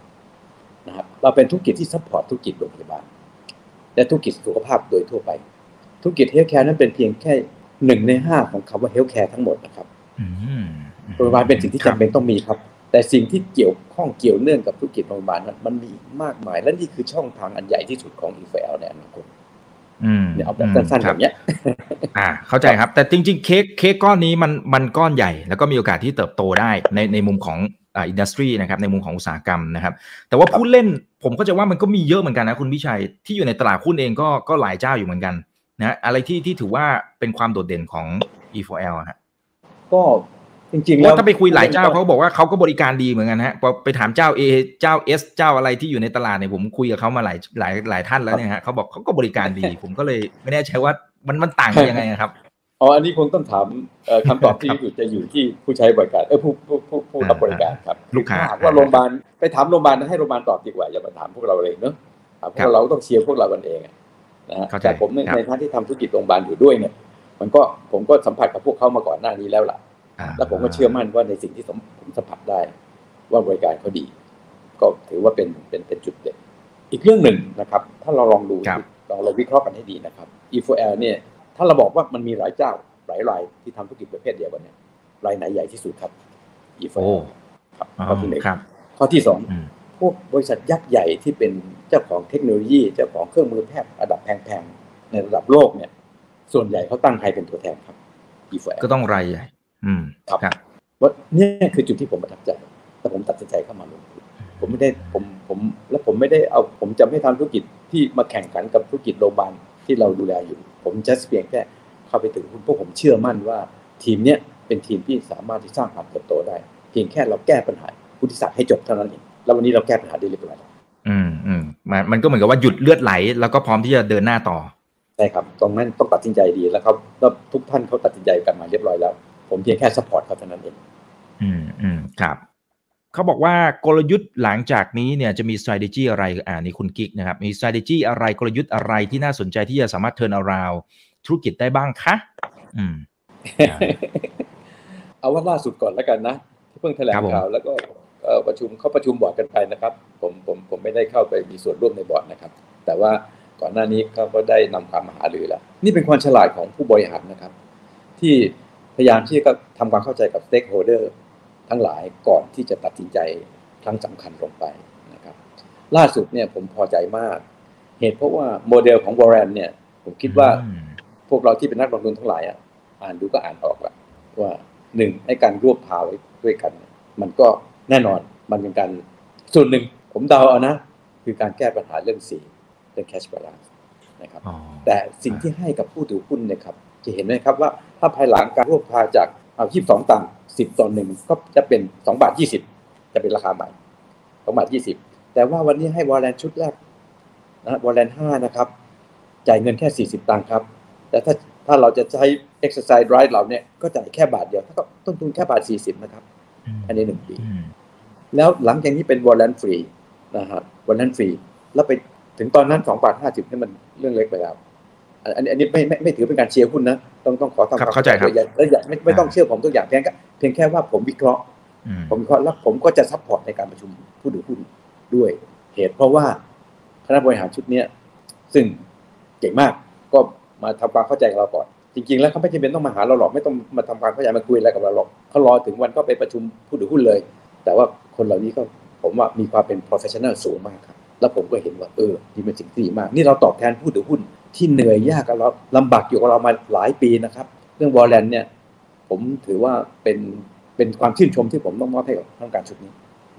นะครับ เราเป็นธุรกิจที่ support ธุรกิจโรงพยาบาล และธุรกิจสุขภาพโดยทั่วไป ธุรกิจ healthcare นั้นเป็นเพียงแค่หนึ่งในห้าของคำว่า healthcare ทั้งหมดนะครับโรงพยาบาลเป็นสิ่งที่จำเป็นต้องมีครับ แต่สิ่งที่เกี่ยวข้องเกี่ยวเนื่องกับธุรกิจโรงพยาบาลนั้นมันมีมากมาย และนี่คือช่องทางอันใหญ่ที่สุดของ EFORL ในอนาคตเนี่ยเอาแบบสั้นๆแบบนี้อ่า เข้าใจครับ แต่จริง ๆ เค้กเค้กก้อนนี้มันมันก้อนใหญ่ แล้วก็มีโอกาสที่เติบโตได้ในในมุมของอ่า industry นะครับในมุมของอุตสาหกรรมนะครับ แต่ว่าผู้เล่นผมก็จะว่ามันก็มีเยอะเหมือนกันนะคุณพิชัยที่อยู่ในตลาดหุ้นเองก็ก็หลายเจ้าอยู่เหมือนกันนะอะไรที่ที่ถือว่าเป็นความโดดเด่นของ E4L ฮะก็ จริงๆแล้วถ้าไปคุยหลายเจ้าเขาบอกว่าเขาก็บริการดีเหมือนกันฮะพอไปถามเจ้า A เจ้า S เจ้าอะไรที่อยู่ในตลาดเนี่ยผมคุยกับเขามาหลายหลายหลายท่านแล้วเนี่ยฮะเขาบอกเขาก็บริการดี ผมก็เลยไม่แน่ใจว่ามันมันต่างกันยังไงครับอ๋ออันนี้คงต้องถามคำตอบที่อยู่จะอยู่ที่ผู้ใช้บริการเออผู้ผู้ผู้ผู้รับบริการครับลูกค้าว่าโรงพยาบาลไปถามโรงพยาบาลให้โรงพยาบาลตอบดีกว่าอย่ามาถามพวกเราเลยเนอะพวกเราต้องเชียร์พวกเรากันเองนะฮะแต่ผมในฐานะที่ทำธุรกิจโรงพยาบาลอยู่ด้วยเนี่ย มันก็ผมก็สัมผัสกับพวกเขามาก่อนหน้านี้แล้วล่ะ แล้วผมก็เชื่อมั่นว่าในสิ่งที่ผมสัมผัสได้ ว่าบริการเขาดี ก็ถือว่าเป็นเป็นเป็นจุดเด่นอีกเรื่องหนึ่งนะครับ ถ้าเราลองดูครับเราเราวิเคราะห์กันให้ดีนะครับ E4L เนี่ย ถ้าเราบอกว่ามันมีหลายเจ้าหลายรายที่ทำธุรกิจประเภทเดียวกันเนี่ยรายไหนใหญ่ที่สุดครับโอ้ E4L ครับอ๋อข้อที่หนึ่งครับข้อที่สองอืมพวกบริษัทยักษ์ใหญ่ที่เป็นเจ้าของเทคโนโลยี เจ้าของเครื่องมือแพทย์ระดับแพงๆในระดับโลกเนี่ย ส่วนใหญ่เขาตั้งใครเป็นตัวแทนครับ E4L ก็ต้องรายใหญ่ อืมครับครับว่าเนี่ยคือจุดที่ผมประทับใจแต่ผมตัดสินใจเข้ามาลงทุนผมไม่ได้ผมผม แล้วผมไม่ได้เอาผมจะไม่ทำธุรกิจที่มาแข่งขันกับธุรกิจโรงพยาบาลที่เราดูแลอยู่ ผมจะเพียงแค่เข้าไปถึงคุณพวกผมเชื่อมั่นว่า ทีมเนี้ยเป็นทีมที่สามารถที่สร้างความเติบโตได้ เพียงแค่เราแก้ปัญหาผู้ที่ศาสตร์ให้จบเท่านั้นเองแล้ววันนี้เราแก้ปัญหาได้เรียบร้อยแล้วอืมอืมมันมันก็เหมือนกับว่าหยุดเลือดไหล แล้วก็พร้อมที่จะเดินหน้าต่อใช่ครับ ตรงนั้นต้องตัดสินใจดีแล้วครับแล้วทุกท่านเขาตัดสินใจกันมาเรียบร้อยแล้ว ผมเพียงแค่ support เขาเท่านั้นเอง อืมอืมครับเขาบอกว่ากลยุทธ์หลังจากนี้เนี่ยจะมี strategy อะไรอ่านี่คุณกิ๊กนะครับ มี strategy อะไรกลยุทธ์อะไรที่น่าสนใจที่จะสามารถ turn around ธุรกิจได้บ้างคะ อืมอ่าเอาว่าล่าสุดก่อนแล้วกันนะที่เพิ่งแถลงครับผมข่าวแล้วก็เอ่อประชุมเขาประชุมบอร์ดกันไปนะครับ ผมผมผมไม่ได้เข้าไปมีส่วนร่วมในบอร์ดนะครับ แต่ว่าก่อนหน้านี้เขาก็ได้นำความมาหารือแล้ว นี่เป็นความฉลาดของผู้บริหารนะครับ ที่พ ยายามที่จะทำความเข้าใจกับ stakeholder ทั้งหลายก่อนที่จะตัดสินใจครั้งสำคัญลงไปนะครับ ล่าสุดเนี่ยผมพอใจมาก เหตุเพราะว่าโมเดลของวอร์เรนเนี่ย ผมคิดว่าอืมพวกเราที่เป็นนักลงทุนทั้งหลายอะอ่านดูก็อ่านออกละว่าหนึ่งให้การรวบพาไว้ด้วยกัน มันก็แน่นอนมันเป็นการส่วนหนึ่งผมเดาเอานะ คือการแก้ปัญหาเรื่องสีเรื่อง cash balance นะครับอ๋อแต่สิ่งที่ให้กับผู้ถือหุ้นเนะครับ จะเห็นไหมครับว่าถ้าภายหลังการรวบพาจากเอา22ตังค์10ต่อหนึ่งก็จะเป็น2บาท20จะเป็นราคาใหม่2บาท20แต่ว่าวันนี้ให้ warrant ชุดแรกนะ warrant 5นะครับ จ่ายเงินแค่40ตังค์ครับ แต่ถ้าถ้าเราจะใช้ exercise right เราเนี่ยก็จ่ายแค่บาทเดียวถ้าก็ต้นทุนแค่บาท40นะครับอันนี้หนึ่งปีอืมแล้วหลังจากนี้เป็น warrant ฟรีนะฮะ warrant ฟรีแล้วไปถึงตอนนั้น2บาท50นี่มันเรื่องเล็กไปแล้ว อันอันอันนี้ไม่ไม่ไม่ถือเป็นการเชียร์หุ้นนะต้องต้องขอทำครับเข้าใจครับอย่าแล้วอย่าไม่ไม่ต้องเชื่อผมทุกอย่างเพียงแค่เพียงแค่ว่าผมวิเคราะห์อืมผมวิเคราะห์แล้วผมก็จะ support ในการประชุมผู้ถือหุ้นด้วยเหตุเพราะว่าคณะบริหารชุดเนี้ยซึ่งเก่งมากก็มาทำความเข้าใจกับเราก่อน จริง ๆ แล้วเขาไม่จำเป็นต้องมาหาเราหรอกไม่ต้องมาทำความเข้าใจมาคุยอะไรกับเราหรอกเขารอถึงวันก็ไปประชุมผู้ถือหุ้นเลย แต่ว่าคนเหล่านี้ก็ผมว่ามีความเป็น professional สูงมากครับ แล้วผมก็เห็นว่าเออนี่เป็นสิ่งที่ดีมาก นี่เราตอบแทนผู้ถือหุ้น ที่เหนื่อยยากกับเราลำบากอยู่กับเรามาหลายปีนะครับ เรื่อง warrant เนี่ย ผมถือว่าเป็นเป็นความชื่นชมที่ผมต้องมอบให้กับทางการชุดนี้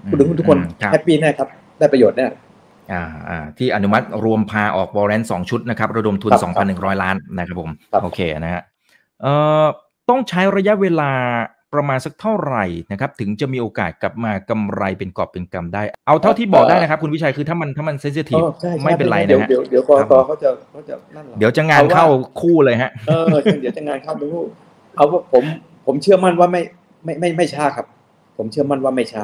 ผู้ถือหุ้นทุกคนอืมครับ happyี้แน่ครับ ได้ประโยชน์แน่อ่าอ่าที่อนุมัติรวมพาออก warrant สองชุดนะครับ ระดมทุนครับ2,100 ล้านนะครับผมครับโอเคนะฮะเอ่อต้องใช้ระยะเวลา ประมาณสักเท่าไหร่นะครับถึงจะมีโอกาสกลับมากำไรเป็นกอบเป็นกำได้ เอาเท่าที่บอกได้นะครับ คุณวิชัยคือถ้ามันถ้ามัน sensitive อ๋อใช่ใช่ไม่เป็นไรเดี๋ยวนะฮะเดี๋ยวเดี๋ยวกครับตผมเขาจะเขาจะนั่นหรอเดี๋ยวจะงานเข้าคู่เลยฮะเออเดี๋ยวจะงานเข้าดูเอาว่าผมผมเชื่อมั่นว่าไม่ไม่ไม่ไม่ช้าครับ ผมเชื่อมั่นว่าไม่ช้า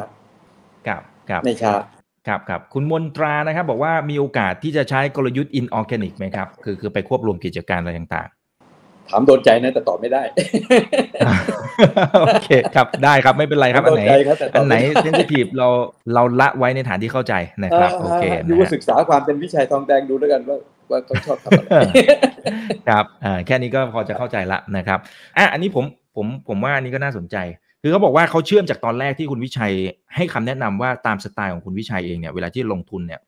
ครับครับไม่ช้าครับครับคุณมนตรานะครับ บอกว่ามีโอกาสที่จะใช้กลยุทธ์ inorganic ไหมครับ คือคือไปควบรวมกิจการอะไรต่าง ถามโดนใจนะแต่ตอบไม่ได้ๆโอเคครับได้ครับไม่เป็นไรครับอันไหนโดใจครับแต่ตอับนไหนม่ด้เซนซิทีฟเราเราละไว้ในฐานที่เข้าใจนะครับโอเคดูนะว่าฮะศึกษาความเป็นวิชัยทองแดงดูด้วยกันว่าว่าเขาชอบทำอะไรครับอ่าแค่นี้ก็พอจะเข้าใจละนะครับอะอันนี้ผมผมผมว่าอันนี้ก็น่าสนใจ คือเขาบอกว่าเขาเชื่อมจากตอนแรกที่คุณวิชัยให้คำแนะนำว่าตามสไตล์ของคุณวิชัยเองเนี่ยเวลาที่ลงทุนเนี่ย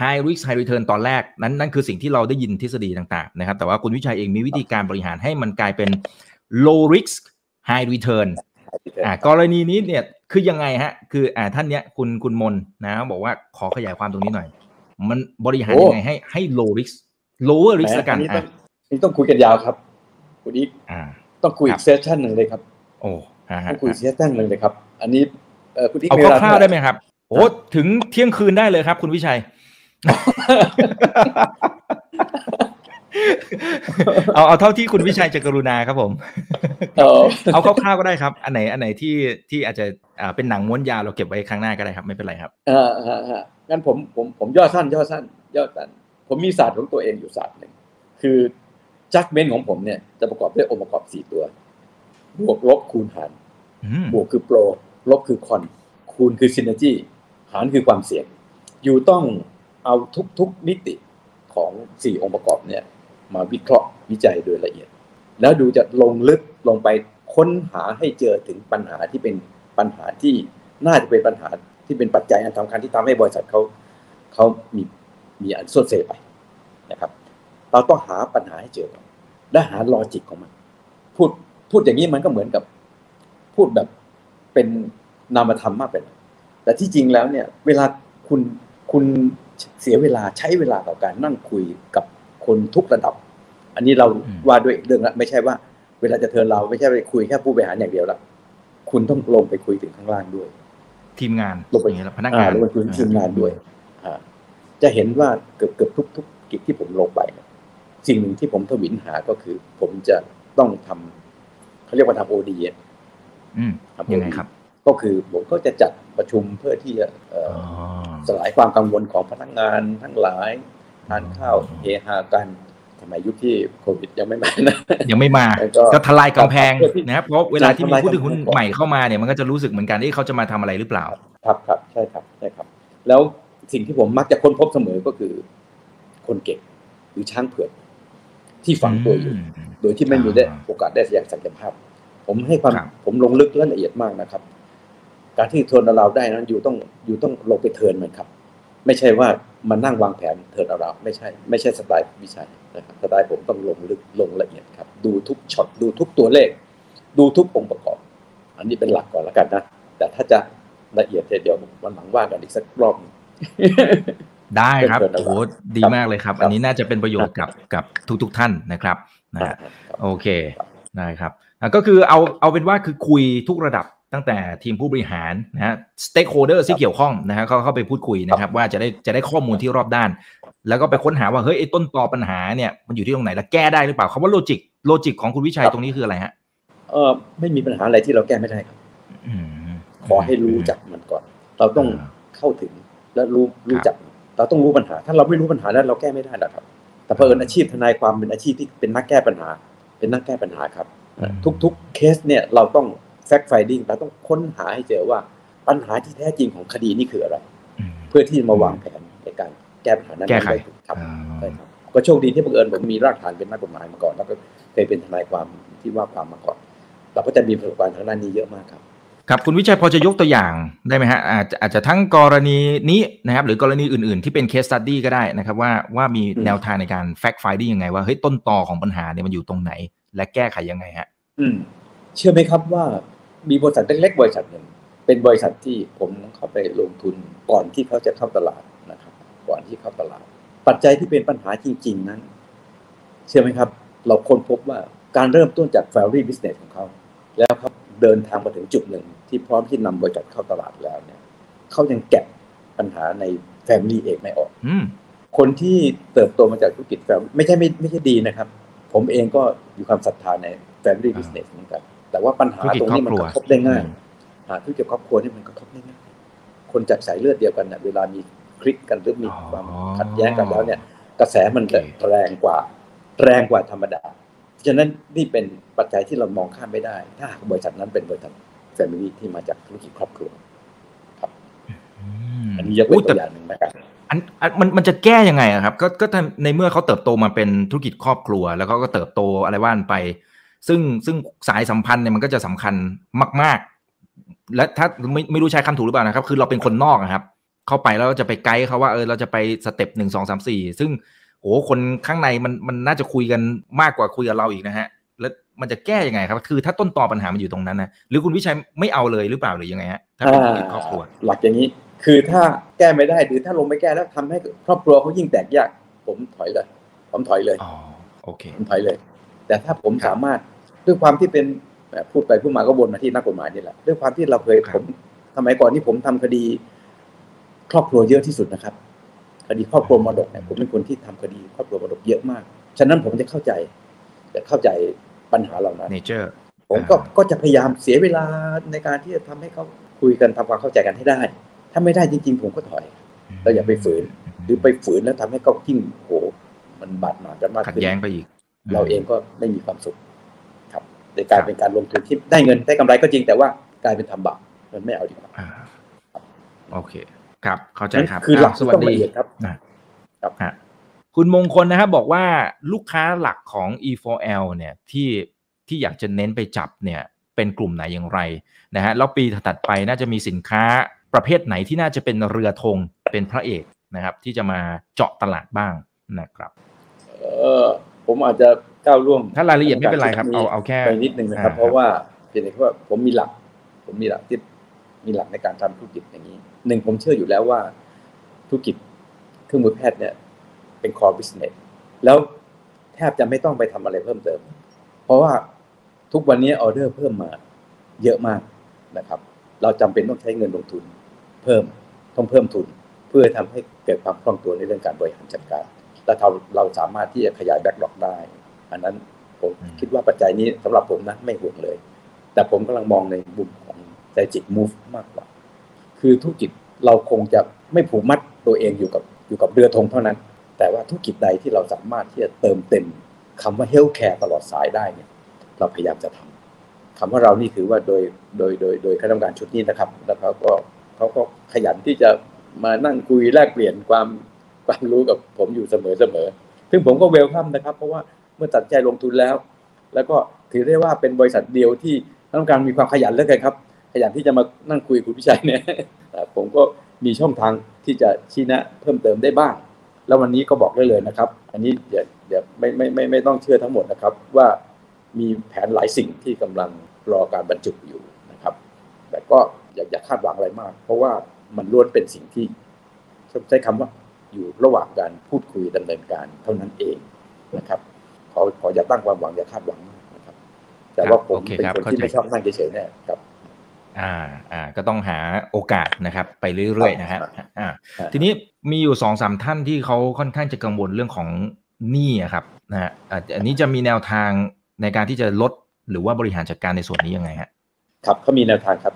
high risk high return ตอนแรกนั้นนั่นคือสิ่งที่เราได้ยินทฤษฎีต่างๆนะครับแต่ว่าคุณวิชัยเองมีวิธีการบริหารให้มันกลายเป็น low risk high return อ่ากรณีนี้เนี่ยคือยังไงฮะ คืออ่าท่านเนี้ยคุณคุณมนนะบอกว่าขอขยายความตรงนี้หน่อย มันบริหารโอ้ยังไงให้ให้ low risk lower risk ละกันอันนี้ต้ออะงอันนี้ต้องคุยกันยาวครับคุณอีกอ่าต้องคุยคอีรับกเซสชั่นหนึ่งเลยครับ โอ้ฮะฮะต้องคุยเซสชั่นหนึ่งเลยครับ อันนี้เอ่อคุณอีกเอามีวลคร่าวๆได้ไหมครับโอ้ถึงเที่ยงคืนได้เลยครับ คุณวิชัย เอาเอาเท่าที่คุณวิชัยจะกรุณาครับผมเออเอาคร่าวๆก็ได้ครับ อันไหนอันไหนที่ที่อาจจะอ่าเป็นหนังม้วนยาวเราเก็บไว้ครั้งหน้าก็ได้ครับ ไม่เป็นไรครับเออฮะฮะงั้นผมผมผมย่อสั้น ย่อสั้น ย่อสั้น ผมมีศาสตร์ของตัวเองอยู่ศาสตร์หนึ่งคือจักเมนของผมเนี่ยจะประกอบด้วยองค์ประกอบสี่ตัว บวกลบคูณหารอืมบวกคือโปร ลบคือคอน คูณคือซินเนจีหารคือความเสี่ยง อยู่ต้อง เอาทุกๆมิติของสี่องค์ประกอบเนี่ยมาวิเคราะห์วิจัยโดยละเอียด แล้วดูจะลงลึกลงไปค้นหาให้เจอถึงปัญหาที่เป็นปัญหาที่น่าจะเป็นปัญหาที่เป็นปัจจัยอันสำคัญที่ทำให้บริษัทเขาเขามีมีอันส่วนเสไปนะครับ เราต้องหาปัญหาให้เจอและหาลอจิกของมัน พูดพูดอย่างนี้มันก็เหมือนกับ พูดแบบเป็นนามธรรมมากไปแต่ที่จริงแล้วเนี่ย เวลาคุณ คุณเสียเวลาใช้เวลากับการนั่งคุยกับคนทุกระดับ อันนี้เราว่าด้วยเรื่องละไม่ใช่ว่า เวลาจะเทินเราไม่ใช่ไปคุยแค่ผู้บริหารอย่างเดียวละคุณต้องลงไปคุยถึงข้างล่างด้วย ทีมงานลงไปพนักงานลงไปคุยทีมงานด้วยจะเห็นว่าเกือบเกือบทุกทุกกิจที่ผมลงไปสิ่งหนึ่งที่ผมทวินหาก็คือ ผมจะต้องทำเขาเรียกว่าทำโอดีทำยังไงครับ ก็คือผมก็จะจัดประชุมเพื่อที่จะสลายความกังวลของพนักงานทั้งหลายทานข้าวเฮฮากันสมัยยุคที่โควิดยังไม่มานะยังไม่มาก็ทลายกำแพงนะครับเพราะเวลาที่มีผู้ถือหุ้นใหม่เข้ามาเนี่ยมันก็จะรู้สึกเหมือนกันที่เขาจะมาทำอะไรหรือเปล่า ครับครับใช่ครับใช่ครับ แล้วสิ่งที่ผมมักจะค้นพบเสมอก็คือ คนเก่งหรือช้างเผือกที่ฝังตัวอยู่ โดยที่ไม่มีได้โอกาสได้แสดงศักยภาพ ผมให้ความผมลงลึกและละเอียดมากนะครับ การที่เทินเราได้นั้นอยู่ต้องอยู่ต้องลงไปเทินมันครับ ไม่ใช่ว่ามันนั่งวางแผนเทินเราไม่ใช่ ไม่ใช่สไตล์วิชัยนะครับสไตล์ผมต้องลงลึกลงละเอียดครับ ดูทุกช็อตดูทุกตัวเลข ดูทุกองค์ประกอบ อันนี้เป็นหลักก่อนแล้วกันนะ แต่ถ้าจะละเอียดเดี๋ยววันหลังว่ากันอีกสักรอบได้ครับโอ้โหดีมากเลยครับ อันนี้น่าจะเป็นประโยชน์กับกับทุกทุกท่านนะครับนะโอเคได้ครับก็คือเอาเอาเป็นว่าคือคุยทุกระดับ ตั้งแต่ทีมผู้บริหารนะฮะ stakeholder ที่เกี่ยวข้องนะฮะเขาเข้าไปพูดคุยนะครับ ว่าจะได้จะได้ข้อมูลที่รอบด้าน แล้วก็ไปค้นหาว่าเฮ้ยไอ้ต้นตอปัญหาเนี่ยมันอยู่ที่ตรงไหนแล้วแก้ได้หรือเปล่าคำว่า logic logic ของคุณวิชัยตรงนี้คืออะไรฮะเออไม่มีปัญหาอะไรที่เราแก้ไม่ได้ครับขอให้รู้จักมันก่อน เราต้องเข้าถึงและรู้รู้จัก เราต้องรู้ปัญหา ถ้าเราไม่รู้ปัญหาแล้วเราแก้ไม่ได้หรอกครับ แต่เพอิญอาชีพทนายความเป็นอาชีพที่เป็นนักแก้ปัญหา เป็นนักแก้ปัญหาครับ ทุกๆเคสเนี่ยเราต้อง แฟกต์ไฟดิ้งเราต้องค้นหาให้เจอว่าปัญหาที่แท้จริงของคดีนี่คืออะไร เพื่อที่มาวางแผนในการแก้ปัญหานั้นได้ถูกครับใช่ครับก็โชคดีที่บังเอิญผมมีรากฐานเป็นนักกฎหมายมาก่อน แล้วก็เคยเป็นทนายความที่ว่าความมาก่อน เราก็จะมีประสบการณ์ทางด้านนี้เยอะมากครับครับคุณวิชัยพอจะยกตัวอย่างได้ไหมฮะอาจจะอาจจะทั้งกรณีนี้นะครับหรือกรณีอื่นๆ ที่เป็น case study ก็ได้นะครับว่าว่ามีแนวทางในการ fact finding ยังไงว่าเฮ้ยต้นตอของปัญหาเนี่ยมันอยู่ตรงไหน และแก้ไขยังไงฮะ อืม เชื่อไหมครับว่า มีบริษัทเล็ก ๆ บริษัทหนึ่งเป็นบริษัทที่ผมเข้าไปลงทุนก่อนที่เขาจะเข้าตลาดนะครับ ก่อนที่เข้าตลาด ปัจจัยที่เป็นปัญหาจริง ๆ นั้น เชื่อไหมครับ เราค้นพบว่าการเริ่มต้นจาก family business ของเขา แล้วครับเดินทางมาถึงจุดหนึ่ง ที่พร้อมที่นำบริษัทเข้าตลาดแล้วเนี่ยเขายังแกะปัญหาใน family เองไม่ออกคนที่เติบโตมาจากธุรกิจ fam ไม่ใช่ไม่ไม่ใช่ดีนะครับ ผมเองก็มีความศรัทธาใน family business เหมือนกัน แต่ว่าปัญหาตรงนี้มันกระทบได้ง่ายหาธุรกิจครอบครัวนี่มันกระทบได้ง่ายคนจากสายเลือดเดียวกันเนี่ยเวลามีคลิกกันหรือมีความขัดแย้งกันแล้วเนี่ย กระแสมันจะแรงกว่า แรงกว่าธรรมดาฉะนั้นนี่เป็นปัจจัยที่เรามองข้ามไม่ได้ ถ้าหากบริษัทนั้นเป็นบริษัทแฟมิลี่ที่มาจากธุรกิจครอบครัวครับอันนี้ยกเป็นตัวอย่างหนึ่งนะครับอันมันมันจะแก้ยังไงครับ ก็ก็ในเมื่อเขาเติบโตมาเป็นธุรกิจครอบครัว แล้วเขาก็เติบโตอะไรว่านไป ซึ่งซึ่งสายสัมพันธ์เนี่ยมันก็จะสำคัญมาก ๆ และถ้าไม่ไม่รู้ใช้คำถูกหรือเปล่านะครับ คือเราเป็นคนนอกนะครับ เข้าไปแล้วจะไปไกด์เขาว่าเออเราจะไปสเต็ปหนึ่งสองสามสี่ซึ่งโอ้คนข้างในมันมันน่าจะคุยกันมากกว่าคุยกับเราอีกนะฮะ แล้วมันจะแก้ยังไงครับ คือถ้าต้นตอปัญหามันอยู่ตรงนั้นนะหรือคุณวิชัยไม่เอาเลยหรือเปล่าหรือยังไงฮะถ้าเป็นครอบครัวหลักอย่างนี้ คือถ้าแก้ไม่ได้หรือถ้าลงไม่แก้แล้วทำให้ครอบครัวเขายิ่งแตกแยกผมถอยเลย ผมถอยเลยอ๋อโอเคผมถอยเลย แต่ถ้าผมสามารถ ด้วยความที่เป็นพูดไปพูดมาก็วนมาที่นักกฎหมายนี่แหละด้วยความที่เราเคยผมสมัยก่อนที่ผมทำคดี ครอบครัวเยอะที่สุดนะครับ คดีครอบครัวมรดกเนี่ยผมเป็นคนที่ทำคดีครอบครัวมรดกเยอะมาก ฉะนั้นผมจะเข้าใจจะเข้าใจปัญหาเหล่านั้นเนเจอร์ผมก็ก็จะพยายามเสียเวลาในการที่จะทำให้เขาคุยกันทำความเข้าใจกันให้ได้ ถ้าไม่ได้จริง ๆ ผมก็ถอยเราอย่าไปฝืน หรือไปฝืนแล้วทำให้เขายิ่งโหมันบาดหมางกันมากขึ้นขัดแย้งไปอีก เราเองก็ไม่มีความสุข ครับในการเป็นการลงทุนที่ได้เงินได้กำไรก็จริงแต่ว่ากลายเป็นทำบาปมันไม่เอาดีกว่าโอเค ครับ เข้าใจครับ คือหลักสวัสดีครับครับคุณมงคลนะครับบอกว่าลูกค้าหลักของ E4L เนี่ยที่ที่อยากจะเน้นไปจับเนี่ย เป็นกลุ่มไหนอย่างไรนะฮะแล้วปีถัดไปน่าจะมีสินค้าประเภทไหนที่น่าจะเป็นเรือธงเป็นพระเอกนะครับ ที่จะมาเจาะตลาดบ้างนะครับ เออผมอาจจะ ก้าวล่วงถ้ารายละเอียดไม่เป็นไรครับเอาเอาแค่ไปนิดนึงนะครับ เพราะว่าเพียงแต่ว่าผมมีหลัก ผมมีหลักที่มีหลักในการทำธุรกิจอย่างนี้หนึ่งผมเชื่ออยู่แล้วว่าธุรกิจเครื่องมือแพทย์เนี่ยเป็น core business แล้วแทบจะไม่ต้องไปทำอะไรเพิ่มเติม เพราะว่าทุกวันนี้ออเดอร์เพิ่มมาเยอะมากนะครับ เราจำเป็นต้องใช้เงินลงทุน เพิ่มต้องเพิ่มทุน เพื่อทำให้เกิดความคล่องตัวในเรื่องการบริหารจัดการและเราเราสามารถที่จะขยายแบ็กหลอกได้ อันนั้นผมคิดว่าปัจจัยนี้สำหรับผมนะไม่ห่วงเลย แต่ผมกำลังมองในมุมของใจจิต move มากกว่า คือธุรกิจเราคงจะไม่ผูกมัดตัวเองอยู่กับอยู่กับเรือธงเท่านั้น แต่ว่าธุรกิจใดที่เราสามารถที่จะเติมเต็มคำว่า healthcare ตลอดสายได้เนี่ย เราพยายามจะทำคำว่าเรานี่ถือว่าโดยโดยโดยโดยคณะกรรมการชุดนี้นะครับ แล้วเขาก็เขาก็ขยันที่จะมานั่งคุยแลกเปลี่ยนความความรู้กับผมอยู่เสมอเสมอซึ่งผมก็เวลคัมนะครับ เพราะว่า เมื่อตัดใจลงทุนแล้ว แล้วก็ถือได้ว่าเป็นบริษัทเดียวที่ต้องการมีความขยันเหลือเกินครับ ขยันที่จะมานั่งคุยคุณพิชัยเนี่ยผมก็มีช่องทางที่จะชี้แนะเพิ่มเติมได้บ้าง แล้ววันนี้ก็บอกได้เลยนะครับ อันนี้เดี๋ยวเดี๋ยวไม่ไม่ไม่ไม่ต้องเชื่อทั้งหมดนะครับ ว่ามีแผนหลายสิ่งที่กำลังรอการบรรจุอยู่นะครับ แต่ก็อยาอย่าคาดหวังอะไรมาก เพราะว่ามันล้วนเป็นสิ่งที่ใช้คำว่าอยู่ระหว่างการพูดคุยดำเนินการเท่านั้นเองนะครับ ขอขออย่าตั้งความหวังอย่าคาดหวังมากนะครับ แต่ว่าผมเป็นคนที่ไม่ชอบนั่งเฉยๆเนี่ยครับอ่าอ่าก็ต้องหาโอกาสนะครับ ไปเรื่อยๆนะฮะอ่า ทีนี้มีอยู่สองสามท่านที่เขาค่อนข้างจะกังวลเรื่องของหนี้ครับนะฮะอันนี้จะมีแนวทางในการที่จะลดหรือว่าบริหารจัดการในส่วนนี้ยังไงฮะครับเขามีแนวทางครับ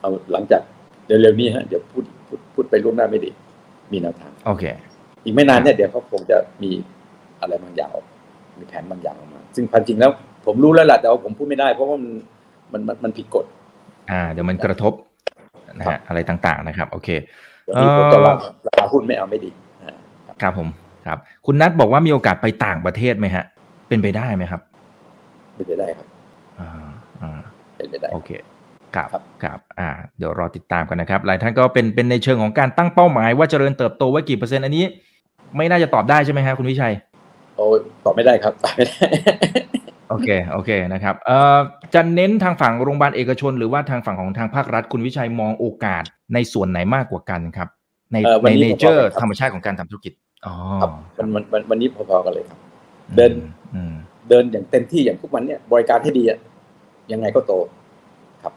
เอาหลังจากเร็วๆนี้ฮะเดี๋ยวพูดพูดพูดไปล่วงหน้าไม่ดี มีแนวทาง โอเค อีกไม่นานเนี่ยเดี๋ยวเขาคงจะมีอะไรบางอย่างออก มีแผนบางอย่างออกมา ซึ่งความจริงแล้ว ผมรู้แล้วแหละแต่ว่าผมพูดไม่ได้ เพราะว่ามันมันมันผิดกฎ อ่า เดี๋ยวมันกระทบนะฮะอะไรต่างๆนะครับ โอเคเดี๋ยวมีผลต่อราคาหุ้นไม่เอาไม่ดีครับผมครับ คุณนัทบอกว่ามีโอกาสไปต่างประเทศไหมฮะ เป็นไปได้ไหมครับเป็นไปได้ครับอ่าอ่าเป็นไปได้โอเคครับครับอ่าเดี๋ยวรอติดตามกันนะครับ หลายท่านก็เป็นเป็นในเชิงของการตั้งเป้าหมายว่าเจริญเติบโตไว้กี่เปอร์เซ็นต์อันนี้ ไม่น่าจะตอบได้ใช่ไหมครับคุณวิชัย โอ้ตอบไม่ได้ครับตอบไม่ได้โอเคโอเคนะครับเอ่อจะเน้นทางฝั่งโรงพยาบาลเอกชน หรือว่าทางฝั่งของทางภาครัฐคุณวิชัยมองโอกาสในส่วนไหนมากกว่ากันครับ ในในเนเจอร์ธรรมชาติของการทำธุรกิจอ๋อครับมันมันวันนี้พอๆกันเลยครับ เดินเดินอย่างเต็มที่อย่างทุกวันเนี่ยบริการให้ดีอะยังไงก็โตครับ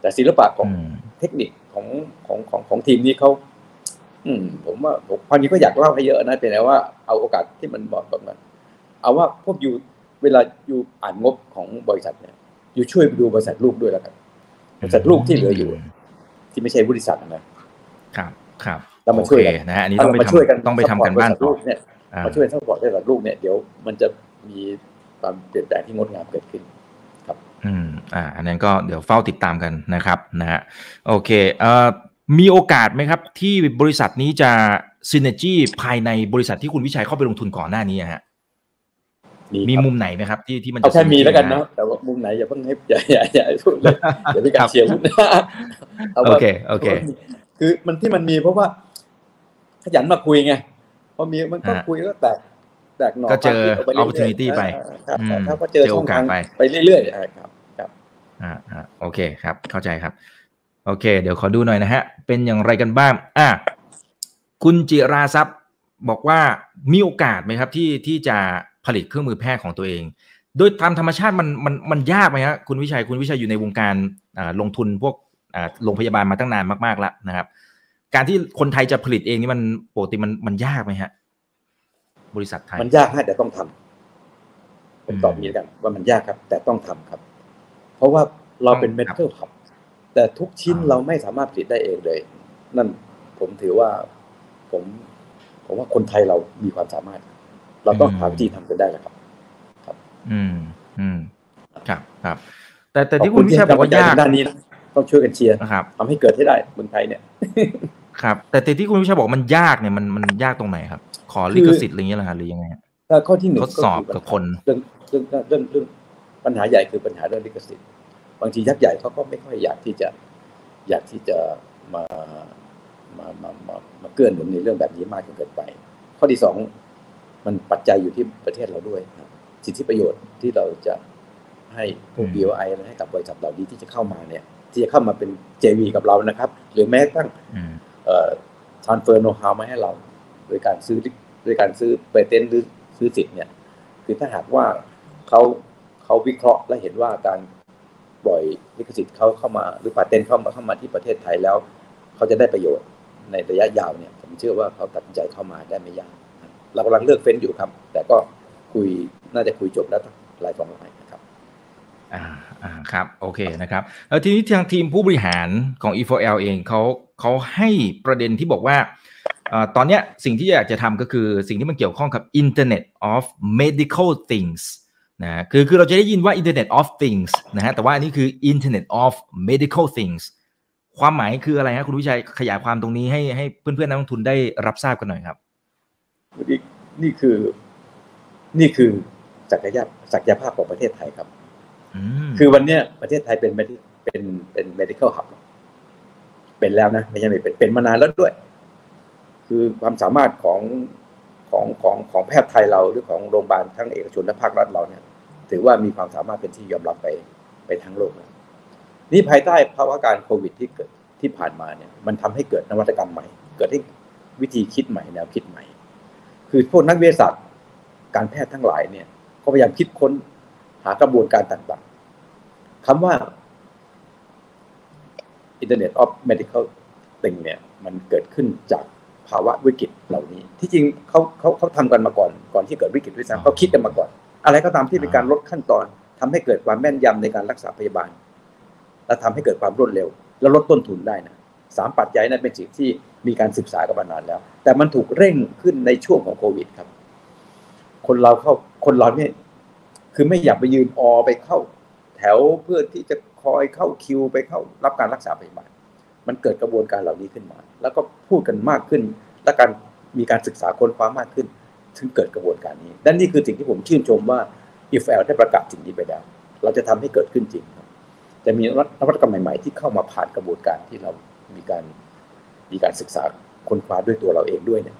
แต่ศิลปะของเทคนิคของของของของทีมนี้เขา อืม ผมว่าผมความจริงก็อยากเล่าให้เยอะนะเป็นแต่ว่าเอาโอกาสที่มันบอกแบบนั้นเอาว่าพวกอยู่เวลาอยู่อ่านงบของบริษัทเนี่ยอยู่ช่วยไปดูบริษัทลูกด้วยแล้วกันบริษัทลูกที่เหลืออยู่ ที่ไม่ใช่บริษัทนะครับครับเรามาช่วยกันนะฮะอันนี้ต้องไปช่วยกันต้องไปทำกันบ้านต่อเนี่ยมาช่วย support บริษัทลูกเนี่ยเดี๋ยวมันจะมีความเปลี่ยนแปลงที่งดงามเกิดขึ้นครับ อืมอ่า อันนั้นก็เดี๋ยวเฝ้าติดตามกันนะครับนะฮะโอเคเอ่อ มีโอกาสไหมครับ ที่บริษัทนี้จะซินเนจี้ภายในบริษัทที่คุณวิชัยเข้าไปลงทุนก่อนหน้านี้ฮะมีมุมไหนไหมครับ ที่ที่มันเอาแค่มีแล้วกันเนาะแต่ว่ามุมไหนอย่าเพิ่งให้อย่าอย่าอย่าพูดเลยอย่าไปการเชียร์หุ้นโอเคโอเค คือมันที่มันมีเพราะว่า ขยันมาคุยไงพอมีมันก็คุยก็แตกแตกหน่อก็เจอ opportunity ไปถ้าก็เจอช่องทางไปเรื่อยๆครับ ครับอ่าโอเคครับ เข้าใจครับ โอเค เดี๋ยวขอดูหน่อยนะฮะ เป็นอย่างไรกันบ้าง อะ คุณจิราทรัพย์บอกว่ามีโอกาสไหมครับที่ที่จะผลิตเครื่องมือแพทย์ของตัวเอง โดยตามธรรมชาติมันมันมันยากไหมครับคุณวิชัยคุณวิชัยอยู่ในวงการลงทุนพวกโรงพยาบาลมาตั้งนานมากๆแล้วนะครับ การที่คนไทยจะผลิตเองนี่มันปกติมันมันยากไหมฮะ บริษัทไทย มันยากฮะแต่ต้องทำผมตอบนี้กันว่ามันยากครับ แต่ต้องทำครับ เพราะว่าเราเป็นเมทัลครับ แต่ทุกชิ้นเราไม่สามารถผลิตได้เองเลย นั่นผมถือว่าผมผมว่าคนไทยเรามีความสามารถ เราต้องหาวิธีทำกันได้แล้วครับ ครับ อืม อืม ครับครับ แต่แต่ที่คุณพิชัยบอกว่ายากด้านนี้ต้องช่วยกันเชียร์นะครับทำให้เกิดให้ได้เมืองไทยเนี่ย ครับ แต่แต่ที่คุณวิชัยบอกมันยากเนี่ยมันมันยากตรงไหนครับ ขอลิขสิทธิ์อะไรเงี้ยเหรอฮะหรือยังไงถ้าข้อที่หนึ่งทดสอบกับคนเรื่องเรื่องเรื่องเรื่องปัญหาใหญ่คือปัญหาเรื่องลิขสิทธิ์ บางทียักษ์ใหญ่เขาก็ไม่ค่อยอยากที่จะอยากที่จะมามามามามาเกื้อหนุนในเรื่องแบบนี้มากจนเกินไป ข้อที่สองมันปัจจัยอยู่ที่ประเทศเราด้วยครับสิทธิประโยชน์ที่เราจะให้พวก BOI ให้กับบริษัทเหล่านี้ที่จะเข้ามาเนี่ย ที่จะเข้ามาเป็น JV กับเรานะครับ หรือแม้กระทั่งอืมเอ่อ transfer know how มาให้เรา โดยการซื้อโดยการซื้อเปเทนหรือซื้อสิทธิ์เนี่ย คือถ้าหากว่าเขาเขาวิเคราะห์และเห็นว่าการป ล่อยลิขสิทธิ์เขาเข้ามา หรือปาเทนเข้ามาเข้ามาที่ประเทศไทยแล้วเขาจะได้ประโยชน์ในระยะยาวเนี่ยผมเชื่อว่าเขาตัดสินใจเข้ามาได้ไม่ยากเรากำลังเลือกเฟ้นอยู่ครับ แต่ก็คุยน่าจะคุยจบแล้วหลายสองหลายนะครับอ่าอ่าครับโอเคนะครับแล้วทีนี้ทางทีมผู้บริหารของ E4L เองเขาเขาให้ประเด็นที่บอกว่าอตอนนี้สิ่งที่อยากจะทำก็คือสิ่งที่มันเกี่ยวข้องกับ Internet of Medical Things นะคือคือเราจะได้ยินว่า Internet of Things นะฮะแต่ว่าอันนี้คือ Internet of Medical Things ความหมายคืออะไรฮะคุณวิชัยขยายความตรงนี้ให้ให้เพื่อนๆนักลงทุนได้รับทราบกันหน่อยครับนี่นี่คือ นี่คือศักยภาพศักยภาพของประเทศไทยครับอืมคือวันเนี้ยประเทศไทยเป็น medi- เป็นเป็น medical hub เป็นแล้วนะไม่ใช่ไม่เป็นเป็นมานานแล้วด้วย คือความสามารถของของของของแพทย์ไทยเราหรือของโรงพยาบาลทั้งเอกชนและภาครัฐเราเนี่ย ถือว่ามีความสามารถเป็นที่ยอมรับไปไปทั้งโลกแล้วนี่ภายใต้ภาวะการโควิดที่เกิดที่ผ่านมาเนี่ย มันทำให้เกิดนวัตกรรมใหม่ เกิดให้วิธีคิดใหม่แนวคิดใหม่ คือพวกนักวิทยาศาสตร์การแพทย์ทั้งหลายเนี่ย ก็พยายามคิดค้นหากระบวนการต่างๆคำว่า Internet of Medical Thing เนี่ย มันเกิดขึ้นจากภาวะวิกฤตเหล่านี้ ที่จริงเขาเขาเขาทำกันมาก่อน ก่อนที่เกิดวิกฤตด้วยซ้ำเขาคิดกันมาก่อน อะไรก็ตามที่เป็นการลดขั้นตอนทำให้เกิดความแม่นยำในการรักษาพยาบาล และทำให้เกิดความรวดเร็ว และลดต้นทุนได้นะสามปัจจัยนั้นเป็นสิ่งที่มีการศึกษากันมานานแล้ว แต่มันถูกเร่งขึ้นในช่วงของโควิดครับ คนเราเข้าคนเราเนี่ยคือไม่อยากไปยืนออไปเข้า แถวเพื่อที่จะคอยเข้าคิว ไปเข้ารับการรักษาพยาบาลมันเกิดกระบวนการเหล่านี้ขึ้นมา แล้วก็พูดกันมากขึ้น และการมีการศึกษาค้นคว้ามากขึ้น ถึงเกิดกระบวนการนี้ดังนี้คือสิ่งที่ผมชื่นชมว่า EFORL ได้ประกาศสิ่งนี้ไปแล้ว เราจะทำให้เกิดขึ้นจริงครับจะมีนวัตกรรมใหม่ ๆ ที่เข้ามาผ่านกระบวนการที่เรามีการมีการศึกษาค้นคว้าด้วยตัวเราเองด้วยเนี่ย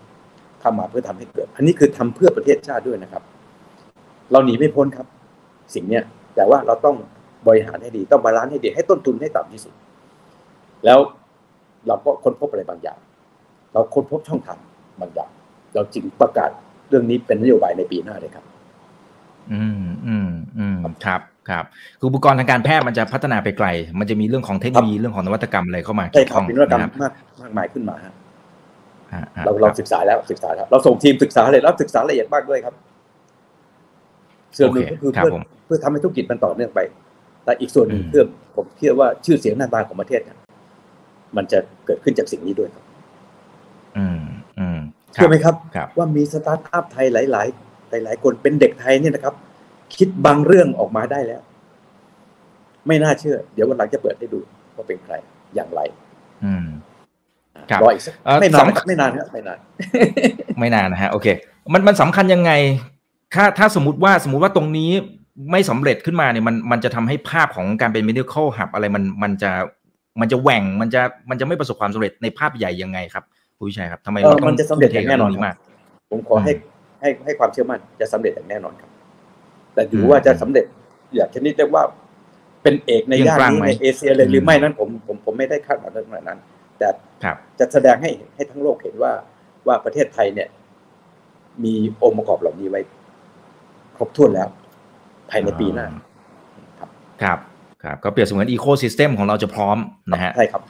เข้ามาเพื่อทำให้เกิด อันนี้คือทำเพื่อประเทศชาติด้วยนะครับ เราหนีไม่พ้นครับ สิ่งเนี้ยแต่ว่าเราต้องบริหารให้ดีต้อง balance ให้ดีให้ต้นทุนให้ต่ำที่สุด แล้วเราก็ค้นพบอะไรบางอย่าง เราค้นพบช่องทางบางอย่าง เราจึงประกาศ เรื่องนี้เป็นนโยบายในปีหน้าเลยครับ อืมอืมอืมครับครับคืออุปกรณ์ทางการแพทย์มันจะพัฒนาไปไกล มันจะมีเรื่องของเทคโนโลยีเรื่องของนวัตกรรมอะไรเข้ามาใช่เกี่ยวคข้รัอบงมีนวัตกรรมนะครับมากมากมายขึ้นมาฮะฮะฮะเราเราศึกษาแล้วศึกษาแล้วเราส่งทีมศึกษาเลยแล้วศึกษาละเอียดมากด้วยครับส่วนหนึ่งก็คือรับเพื่อผมเพื่อทำให้ธุรกิจมันต่อเนื่องไป แต่อีกส่วนหนึ่งอืมเพื่อผมเชื่อว่าชื่อเสียงหน้าตาของประเทศเนี่ยมันจะเกิดขึ้นจากสิ่งนี้ด้วยครับอืมอื มครัเชื่อไหมครับครับ ว่ามีสตาร์ทอัพไทยหลาย ๆ หลาย ๆ คนเป็นเด็กไทยเนี่ยนะครับ คิดบางเรื่องออกมาได้แล้ว ไม่น่าเชื่อ เดี๋ยววันหลังจะเปิดให้ดูว่าเป็นใครอย่างไรอืมครับรออีกสักเอ่อไม่นานสำคัญไม่นานครับไม่นาน ไม่นานนะฮะโอเค มันมันสำคัญยังไง ถ้าถ้าสมมติว่าสมมติว่าตรงนี้ไม่สำเร็จขึ้นมาเนี่ยมันมันจะทำให้ภาพของการเป็น medical hub อะไรมันมันจะมันจะแหว่งมันจะมันจะไม่ประสบความสำเร็จในภาพใหญ่ยังไงครับ ผู้วิชัยครับทำไมเออเราต้องมันจะสำเร็จอย่างแน่นอนทุ่มเทกับเรื่งครับผมขอให้อืมให้ให้ความเชื่อมั่นจะสำเร็จอย่างแน่นอนครับ แต่ดูอืมว่าจะสำเร็จอย่างชนิดเรียกว่า เป็นเอกในย่านเปรี้ยงปร้างนี้ไหมในเอเชียเลยหรืออมไม่นั้นผมผมผมไม่ได้คาดหวังเรื่องนั้น แต่ครับจะแสดงให้ให้ทั้งโลกเห็นว่าว่าประเทศไทยเนี่ย มีองค์ประกอบเหล่านี้ไว้ ครบถ้วนแล้ว ภายในปีหน้าครับ ครับครับก็เปรียบเสมือนอีโค y ิสเต็มของเราจะพร้อมนะฮะใช่ครับ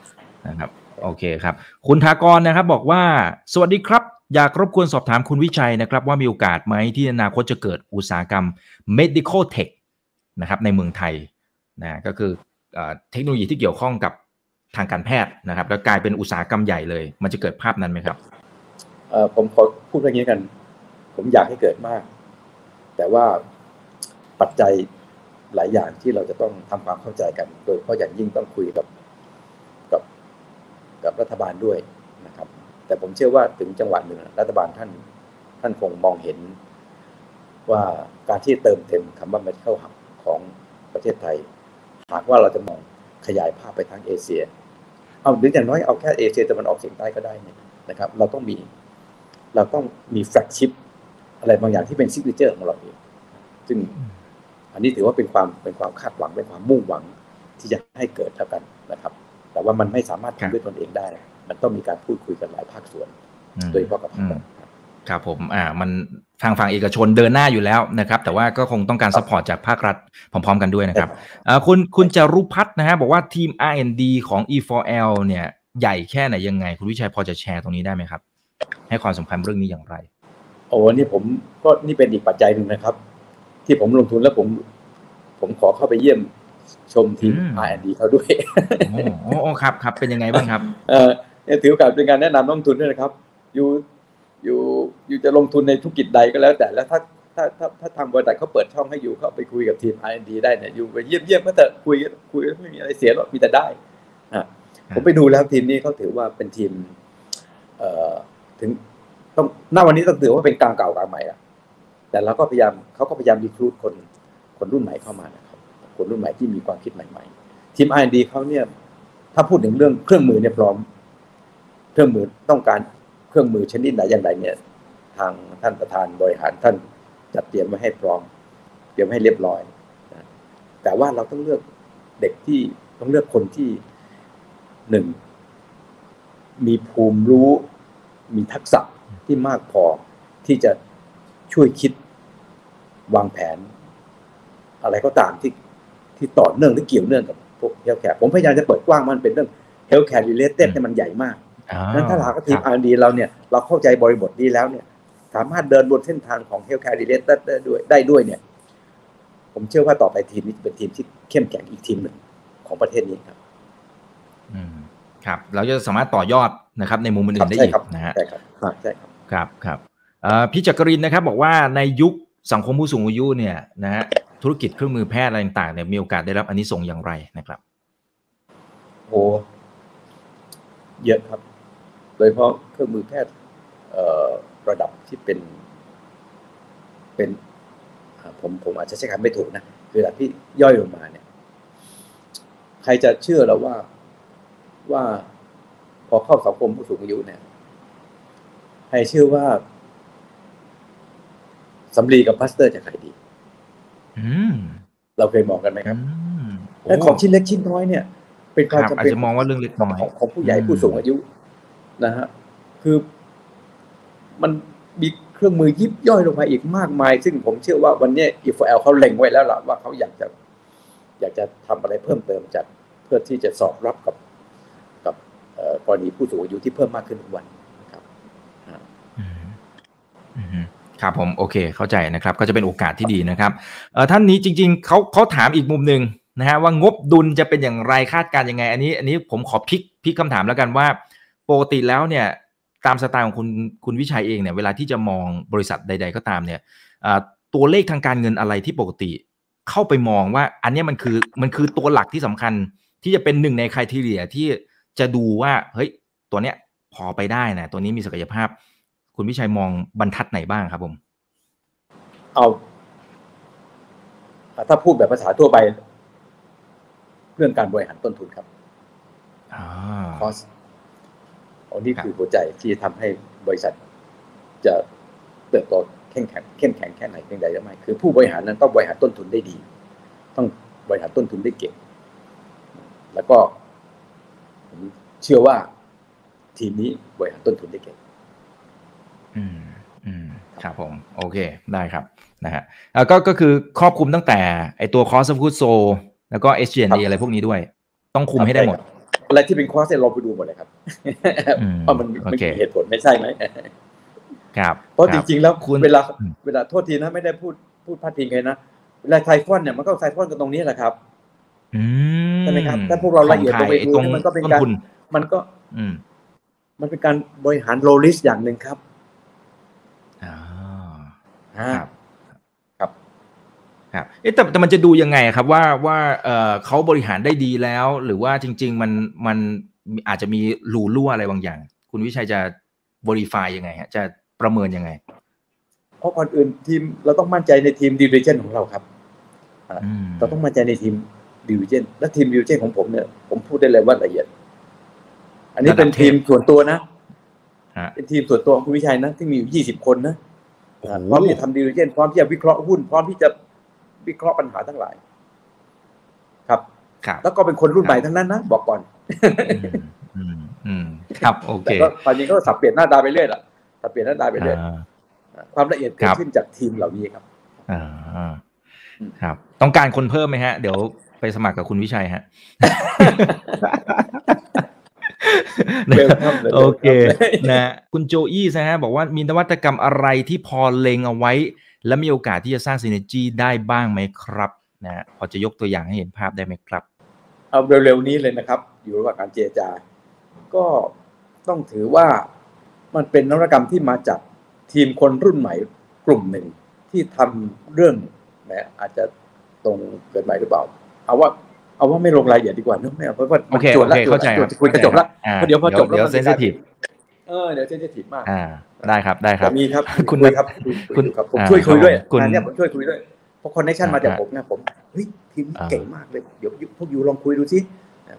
นะครับ โอเคครับ คุณทากรนะครับบอกว่า สวัสดีครับ อยากรบกวนสอบถามคุณวิชัยนะครับ ว่ามีโอกาสไหมที่อนาคตจะเกิดอุตสาหกรรม medical tech นะครับในเมืองไทยนะก็คือเอเทคโนโลยีที่เกี่ยวข้องกับทางการแพทย์นะครับ แล้วกลายเป็นอุตสาหกรรมใหญ่เลย มันจะเกิดภาพนั้นไหมครับผมขอพูดอย่างนี้กัน ผมอยากให้เกิดมาก แต่ว่าปัจจัยหลายอย่างที่เราจะต้องทำความเข้าใจกัน โดยเฉพาะอย่างยิ่งต้องคุยกับ กับรัฐบาลด้วยนะครับ แต่ผมเชื่อว่าถึงจังหวะหนึ่งรัฐบาลท่านท่านคงมองเห็นว่าการที่เติมเต็มคำว่า medical hub ของประเทศไทย หากว่าเราจะมองขยายภาพไปทั้งเอเชีย เอาหรืออย่างน้อยเอาแค่เอเชียตะวันออกเฉียงใต้ก็ได้เนี่ยนะครับ เราต้องมีเราต้องมี flagship อะไรบางอย่างที่เป็น signature ของเราเองซึ่งอันนี้ถือว่าเป็นความเป็นความคาดหวังเป็นความมุ่งหวังที่จะให้เกิดแล้วกันนะครับ แต่ว่ามันไม่สามารถทำด้วยตนเองได้ มันต้องมีการพูดคุยกันหลายภาคส่วน โดยเฉพาะกับภาครัฐครับผม อ่า มันทางฝั่งเอกชนเดินหน้าอยู่แล้วนะครับ แต่ว่าก็คงต้องการ support จากภาครัฐพร้อมๆกันด้วยนะครับอ่าคุณคุณจารุพัฒน์นะฮะบอกว่าทีม R&D ของ E4L เนี่ยใหญ่แค่ไหนยังไง คุณวิชัยพอจะแชร์ตรงนี้ได้ไหมครับ ให้ความสำคัญเรื่องนี้อย่างไร โอ้นี่ผมก็นี่เป็นอีกปัจจัยหนึ่งนะครับ ที่ผมลงทุนแล้วผม ผมขอเข้าไปเยี่ยม ชมทีมอืม R&D เขาด้วยโอ้โอ้โอ้ครับครับเป็นยังไงบ้างครับ เออเนี่ยถือโอกาสเป็นการแนะนำนักลงทุนด้วยนะครับ อยู่อยู่อยู่จะลงทุนในธุรกิจใดก็แล้วแต่แล้วถ้าถ้าถ้าถ้าทางบริษัทเขาเปิดช่องให้อยู่เข้าไปคุยกับทีม R&D ได้เนี่ยอยู่ไปเยี่ยมเยี่ยมก็แต่คุยคุยไม่มีอะไรเสียหรอกมีแต่ได้อะผมไปดูแล้วทีมนี้เขาถือว่าเป็นทีม เอ่อถึงต้องณวันนี้ต้องถือว่าเป็นกลางเก่ากลางใหม่อะแต่เราก็พยายามเขาก็พยายามรีครูดคนคนรุ่นใหม่เข้ามานะครับ คนรุ่นใหม่ที่มีความคิดใหม่ๆ ทีม R&D เขาเนี่ย ถ้าพูดถึงเรื่องเครื่องมือเนี่ยพร้อม เครื่องมือต้องการเครื่องมือชนิดไหนอย่างไรเนี่ย ทางท่านประธานบริหารท่านจัดเตรียมไว้ให้พร้อม เตรียมให้เรียบร้อยนะแต่ว่าเราต้องเลือกเด็กที่ต้องเลือกคนที่หนึ่งมีภูมิรู้มีทักษะที่มากพอที่จะช่วยคิดวางแผน อะไรก็ตามที่ ที่ต่อเนื่องหรือเกี่ยวเนื่องกับพวกเฮลท์แคร์ผมพยายามจะเปิดกว้างมันเป็นเรื่องhealthcare related เนี่ยมันใหญ่มากนั้นถ้าหากว่าทีม R&D เราเนี่ยเราเข้าใจบริบทนี้แล้วเนี่ย สามารถเดินบนเส้นทางของ healthcare related ได้ด้วยได้ด้วยเนี่ย ผมเชื่อว่าต่อไปทีมนี้จะเป็นทีมที่เข้มแข็งอีกทีมหนึ่งของประเทศนี้ครับ อืมครับเราจะสามารถต่อยอดนะครับ ในมุมอื่นๆได้ใช่อีกครับนะฮะใช่ครับครับใช่ครับครับครับเอ่อพี่จักรินนะครับ บอกว่าในยุคสังคมผู้สูงอายุเนี่ยนะฮะ ธุรกิจเครื่องมือแพทย์อะไรต่างๆเนี่ยมีโอกาสได้รับอานิสงส์อย่างไรนะครับโอ้เยอะครับ โดยเฉพาะเครื่องมือแพทย์ระดับที่เป็น เป็นผมผมอาจจะใช้คำไม่ถูกนะ คือระดับที่ย่อยลงมาเนี่ย ใครจะเชื่อแล้วว่าว่าพอเข้าสังคมผู้สูงอายุเนี่ยใครเชื่อว่าสำลีกับพลาสเตอร์จะขายดี เราเคยมองกันไหมครับอืมและของชิ้นเล็กชิ้นน้อยเนี่ย เป็นคความรับจำอาจเป็นจะมองว่าเรื่องเล็กน้อยของของผู้ใหญ่อืมผู้สูงอายุนะฮะคือมันมีเครื่องมือยิบย่อยลงมาอีกมากมาย ซึ่งผมเชื่อว่าวันนี้อีฟเอลเขาเล็งไว้แล้วล่ะว่าเขาอยากจะ อยากจะทำอะไรเพิ่มเติมจากเพื่อที่จะสอดรับกับกับเอ่อกรณีผู้สูงอายุที่เพิ่มมากขึ้นทุกวันนะครับอืมอืม ครับผมโอเคเข้าใจนะครับก็จะเป็นโอกาสที่ดีนะครับเท่านนี้จริงๆเขาเขาถามอีกมุมหนึ่งนะฮะว่างบดุลจะเป็นอย่างไรคาดการณ์ยังไง อันนี้อันนี้ผมขอพลิกพลิกคำถามแล้วกันว่าปกติแล้วเนี่ยตามสไตล์ของคุณคุณวิชัยเองเนี่ยเวลาที่จะมองบริษัทใด ๆ ก็ตามเนี่ยตัวเลขทางการเงินอะไรที่ปกติเข้าไปมองว่าอันนี้มันคือมันคือตัวหลักที่สำคัญที่จะเป็นหนึ่งในคุณทีเรียที่จะดูว่าเฮ้ยตัวเนี้ยพอไปได้นะตัวนี้มีศักยภาพ คุณวิชัยมองบรรทัดไหนบ้างครับผม เอา ถ้าพูดแบบภาษาทั่วไป เรื่องการบริหารต้นทุนครับอ่า cost อันนี้ครับคือหัวใจที่ทำให้บริษัท จะเติบโตเข้มแข็งเข้มแข็งแค่ไหนเพียงใดหรือไม่คือผู้บริหารนั้นต้องบริหารต้นทุนได้ดี ต้องบริหารต้นทุนได้เก่ง แล้วก็ผมเชื่อว่าทีมนี้บริหารต้นทุนได้เก่ง อืมอืมครับผม โอเคได้ครับนะฮะเอ่อก็ก็คือครอบคลุมตั้งแต่ไอตัว cost of goods sold แล้วก็ SG&A อะไรพวกนี้ด้วย ต้องคุมให้ได้หมด อะไรที่เป็นคอสเนี่ยเราไปดูหมดเลยครับอืมเพราะมันโอมันเคมีเหตุผลไม่ใช่ไหมครับเพราะคจบริงๆแล้วคุณเวลาอืมเวลาโทษทีนะไม่ได้พูดพูดพาดพิงเลยนะเวลาไซฟอนเนี่ยมันก็ไซฟอนกันตรงนี้แหละครับอืมใช่ไหมครับถ้าพวกเราละเอียดลงไปดูตรงเนี่ยมันก็เป็นต้นการทุนมันก็อืมมันเป็นการบริหารโลลิสอย่างหนึ่งครับอ่าอ่า ครับครับครับเอ๊ะแต่แต่มันจะดูยังไงครับว่าว่าเออเขาบริหารได้ดีแล้ว หรือว่าจริง ๆ มันมันอาจจะมีรูรั่วอะไรบางอย่าง คุณวิชัยจะบริฟายยังไงฮะจะประเมินยังไง เพราะก่อนอื่นทีมเราต้องมั่นใจในทีมดิวิเจนของเราครับอืมเราต้องมั่นใจในทีมดิวิเจนและทีมดิวิเจนของผมเนี่ยผมพูดได้เลยว่าละเอียด อันนี้เป็นทีมส่วนตัวนะฮะเป็นทีมส่วนตัวของคุณวิชัยนะที่มีอยู่ยี่สิบคนนะโอ้โห พร้อมที่จะทำดิวิเจนพร้อมที่จะวิเคราะห์หุ้น พร้อมที่จะวิเคราะห์ปัญหาทั้งหลาย ครับครับแล้วก็เป็นคนรุ่นใหม่ทั้งนั้นนะบอกก่อนอืมอืมอืมครับโอเคแต่ก็ตอนนี้ก็สับเปลี่ยนหน้าตาไปเรื่อยละสับเปลี่ยนหน้าตาไปเรื่อยอ่าความละเอียดคเกิรัดบขึ้นจากทีมเหล่านี้ครับอ่าครับ ต้องการคนเพิ่มไหมฮะ เดี๋ยวไปสมัครกับคุณวิชัยฮะ Welcome เลย โอเค welcome นะคุณโจอี้นะฮะบอกว่ามีนวัตกรรมอะไรที่พอเล็งเอาไว้ และมีโอกาสที่จะสร้างซีเนจีได้บ้างไหมครับนะพอจะยกตัวอย่างให้เห็นภาพได้ไหมครับ เอาเร็วๆนี้เลยนะครับ อยู่ระหว่างการเจรจาก็ต้องถือว่ามันเป็นนวัตกรรมที่มาจากทีมคนรุ่นใหม่กลุ่มหนึ่งที่ทำเรื่องแหมอาจจะตรงเกินไปหรือเปล่า เอาว่า เอาว่าไม่ลงรายละเอียดดีกว่าเนอะไม่เอาเพราะว่าโอเคจวโอนละเคจวเข้านใจละครับคุยจะจบละอ่าเพราะเดี๋ยวพอจบแล้วเดี๋ยวมันเซนซิทีฟเออเดี๋ยวเซนซิทีฟมากอ่าได้ครับได้ครับแต่มีครับคุณคุยครับคุยคุณครับผมอ่าช่วยคุยด้วยคุณงานเนี้ยผมช่วยคุยด้วยเพราะคอนเนคชั่นมาจากอ่าผมไงผมเฮ้ยทีมนี้อ่าเก่งมากเลยเดี๋ยวพวกยูลองคุยดูสิ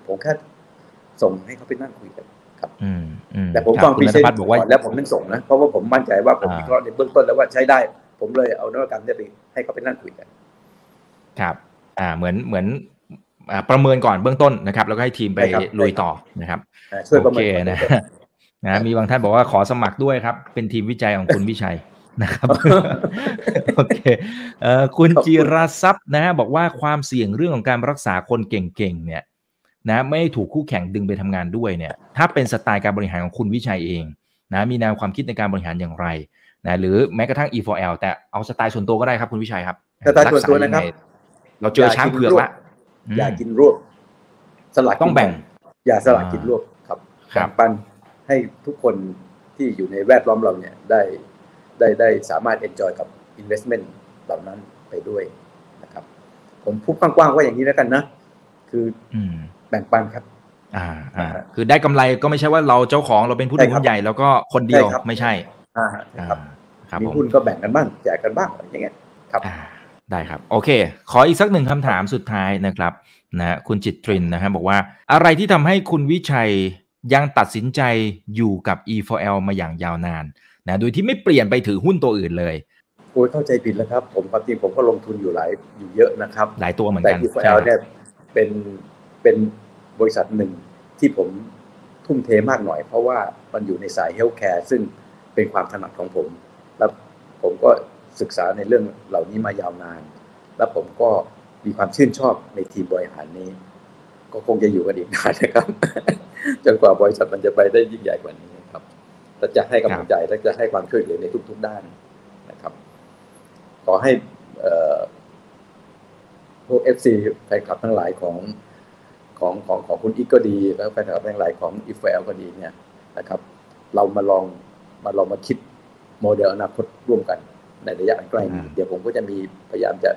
ผมแค่ส่งให้เขาไปนั่งคุยกันอืมอืมแต่ผมครับฟังคุพณรีนัเซทนพัฒต์น์บอกว่าก่อนแล้วผมถึงส่งนะเพราะว่าผมมั่นใจว่าผมอ่าวิเคราะห์ในเบื้องต้นแล้วว่าใช้ได้ ผมเลยเอานวัตกรรมเนี้ไปให้เขาไปนั่งคุยกัน ครับ อ่าเหมือนเหมือนอ่า ประเมินก่อนเบื้องต้นนะครับ แล้วก็ให้ทีมไปใช่ครับลุยต่อนะครับอ่าช่วยประโอเมิเคนนะนะมีบางท่านบอกว่าขอสมัครด้วยครับ เป็นทีมวิจัยของคุณวิชัยนะครับโอเคเอ่อคุณขอบคุณจิราทรัพย์นะฮะบอกว่าความเสี่ยงเรื่องของการรักษาคนเก่งๆเนี่ยนะไม่ให้ถูกคู่แข่งดึงไปทำงานด้วยเนี่ย ถ้าเป็นสไตล์การบริหารของคุณวิชัยเองนะมีแนวความคิดในการบริหารอย่างไรนะหรือแม้กระทั่ง E4L แต่เอาสไตล์ส่วนตัวก็ได้ครับคุณวิชัยครับสไตล์ส่วนตัวนะครับกษายังไงเราเจอช้างเผือกละ อย่าอืมกินรวบ สลัดต้องแบ่ง อย่าสลัดกินรวบครับครับแบ่งปันให้ทุกคนที่อยู่ในแวดล้อมเราเนี่ยได้ได้ได้สามารถ enjoy กับ investment เหล่านั้นไปด้วยนะครับ ผมพูดกว้างๆว่าอย่างนี้แล้วกันนะ คืออืมแบ่งปันครับ อ่าอ่าอ่าคือได้กำไรก็ไม่ใช่ว่าเราเจ้าของเราเป็นผู้ถือใช่ครับหุ้นใหญ่แล้วก็คนเดียวใช่ครับไม่ใช่อ่าอ่าครับครับมีผมหุ้นก็แบ่งกันบ้างแจกกันบ้างอะไรอย่างเงี้ยครับอ่า ได้ครับ โอเค ขออีกสักหนึ่งคำถามสุดท้ายนะครับนะคุณจิตรินนะฮะบอกว่าอะไรที่ทำให้คุณวิชัยยังตัดสินใจอยู่กับ EFORL มาอย่างยาวนานนะโดยที่ไม่เปลี่ยนไปถือหุ้นตัวอื่นเลยโอ้ยเข้าใจผิดแล้วครับ ผมความจริงผมก็ลงทุนอยู่หลายอยู่เยอะนะครับ หลายตัวเหมือนแต่กัน e f l เนี่ยเป็นเป็นบริษัทหนึ่งที่ผมทุ่มเทมากหน่อย เพราะว่ามันอยู่ในสาย healthcare ซึ่งเป็นความถนัดของผม แล้วผมก็ ศึกษาในเรื่องเหล่านี้มายาวนาน แล้วผมก็มีความชื่นชอบในทีมบริหารนี้ ก็คงจะอยู่กันอีกนานนะครับ จนกว่าบริษัทมันจะไปได้ยิ่งใหญ่กว่านี้ครับและจะให้กำลังใจและจะให้ความช่วยเหลือในทุก ๆด้านนะครับ ขอให้พวก FC แฟนคลับทั้งหลายของของของของคุณอิกก็ดี แล้วแฟนคลับทั้งหลายของ EFORL ก็ดีเนี่ยนะครับ เรามาลองมาลองมาคิดโมเดลอนาคตร่วมกัน ในระยะอันใกล้นี้อืมเดี๋ยวผมก็จะมีพยายามจะ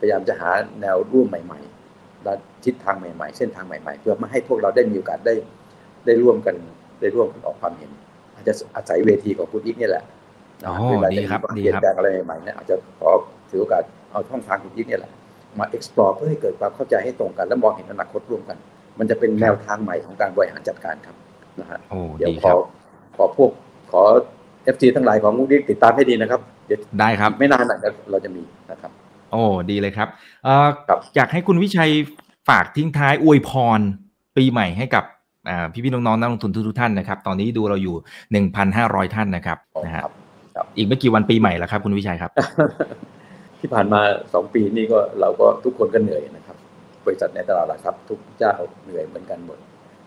พยายามจะหาแนวร่วมใหม่ ๆ และทิศทางใหม่ ๆ เส้นทางใหม่ ๆ เพื่อมาให้พวกเราได้มีโอกาสได้ได้ร่วมกันได้ร่วมกันออกความเห็น อาจจะอาศัยเวทีของคุณอีกนี่แหละนะอ๋อเวลาดีจะมีครับความดีเปลี่ยนครับแปลงอะไรใหม่ๆเนี่ยอาจจะขอถือโอกาสเอาช่องทางคุณอีกเนี่ยแหละมา explore เพื่อให้เกิดความเข้าใจให้ตรงกัน และมองเห็นอนาคตร่วมกัน มันจะเป็นแนวทางใหม่ของการบริหารจัดการครับนะฮะโอ้เดี๋ยวดีขครัอบขอพวกขอ FG ทั้งหลายของมุกดิกติดตามให้ดีนะครับ เดี๋ยวได้ครับไม่นานนะเราจะมีนะครับ โอ้ดีเลยครับเอ่อครับอยากให้คุณวิชัยฝากทิ้งท้ายอวยพรปีใหม่ให้กับอ่าพี่ๆน้องๆนักลงทุนทุกๆท่านนะครับ ตอนนี้ดูเราอยู่ 1,500 ท่านนะครับนะฮะครับครับอีกไม่กี่วันปีใหม่แล้วครับ คุณวิชัยครับ ที่ผ่านมาสองปีนี้ก็เราก็ทุกคนก็เหนื่อยนะครับ บริษัทในตลาดหลักทรัพย์ทุกเจ้าเหนื่อยเหมือนกันหมด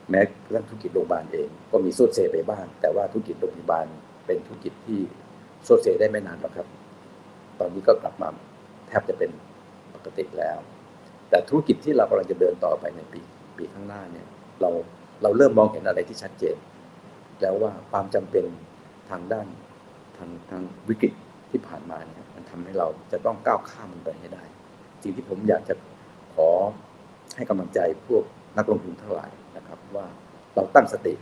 แม้กระทั่งธุรกิจโรงพยาบาลเองก็มีโซดเซไปบ้าง แต่ว่าธุรกิจโรงพยาบาลเป็นธุรกิจที่ โซเซได้ไม่นานหรอกครับ ตอนนี้ก็กลับมาแทบจะเป็นปกติแล้ว แต่ธุรกิจที่เรากำลังจะเดินต่อไปในปีปีข้างหน้าเนี่ย เราเราเริ่มมองเห็นอะไรที่ชัดเจน แล้วว่าความจำเป็นทางด้านทางทางวิกฤตที่ผ่านมาเนี่ยมันทำให้เราจะต้องก้าวข้ามมันไปให้ได้ สิ่งที่ผมอยากจะขอให้กำลังใจพวกนักลงทุนทั้งหลายนะครับว่าเราตั้งสติ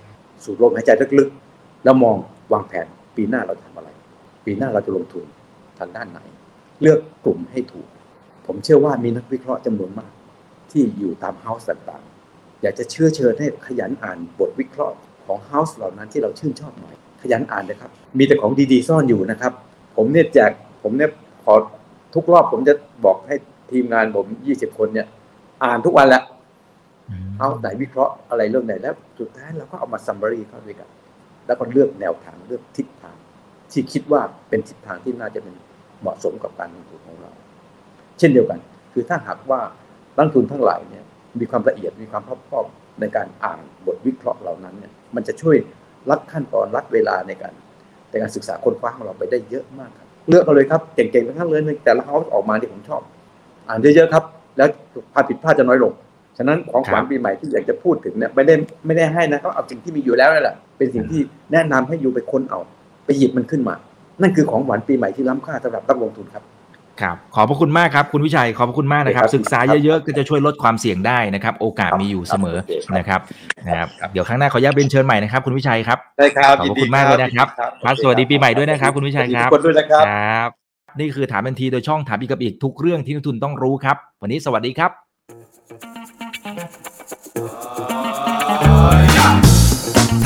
สูดลมหายใจลึกๆ แล้วมองวางแผนปีหน้าเราทำอะไร ปีหน้าเราจะลงทุนทางด้านไหน เลือกกลุ่มให้ถูก ผมเชื่อว่ามีนักวิเคราะห์จำนวนมาก ที่อยู่ตามเฮาส์ต่างๆ อยากจะเชื่อเชิญให้ขยันอ่านบทวิเคราะห์ของเฮาส์เหล่านั้นที่เราชื่นชอบหน่อย ขยันอ่านนะครับ มีแต่ของดีๆซ่อนอยู่นะครับ ผมเนี่ยแจกผมเนี่ยขอทุกรอบผมจะบอกให้ทีมงานผม20คนเนี่ย อ่านทุกวันแหละเอาไหนวิเคราะห์อะไรเรื่องไหนแล้ว สุดท้ายเราก็เอามาซัมบารีเข้าด้วยกัน แล้วก็เลือกแนวทางเลือกทิศทาง ที่คิดว่าเป็นทิศทางที่น่าจะเป็นเหมาะสมกับการลงทุนของเรา เช่นเดียวกัน คือถ้าหากว่านักทุนทั้งหลายเนี่ยมีความละเอียดมีความรอบคอบในการอ่านบทวิเคราะห์เหล่านั้นเนี่ยมันจะช่วยลัดขั้นตอนลัดเวลาในการในการศึกษาคนคว้าของเราไปได้เยอะมากครับเลือกเอาเลยครับเก่งๆทั้งนั้นเลยแต่ละเฮาส์ออกมาที่ผมชอบ อ่านเยอะๆครับ แล้วพลาดผิดพลาดจะน้อยลงฉะนั้นของขวัญปีใหม่ที่อยากจะพูดถึงเนี่ยไม่ได้ไม่ได้ให้นะครับเอาสิ่งที่มีอยู่แล้วนั่นแหละเป็นสิ่งที่แนะนำให้อยู่ไปค้นเอา ไปหยิบมันขึ้นมา นั่นคือของขวัญปีใหม่ที่ล้ำค่าสำหรับนักลงทุนครับครับขอบพระคุณมากครับคุณวิชัยขอบพระคุณมากนะครับครับศึกษาเยอะๆก็จะช่วยลดความเสี่ยงได้นะครับ โอกาสมีอยู่เสมอครับนะครับนะครับเดี๋ยวครั้งหน้าขออนุญาตเป็นเชิญใหม่นะครับ คุณวิชัยครับได้ครับขอบคุณมากเลยนะครับครับสวัสดีปีใหม่ด้วยนะครับ คุณวิชัยครับทุกคนด้วยนะครับครับ นี่คือถามทันทีโดยช่องถามอีกกับอีกทุกเรื่องที่นักทุนต้องรู้ครับ วันนี้สวัสดีครับ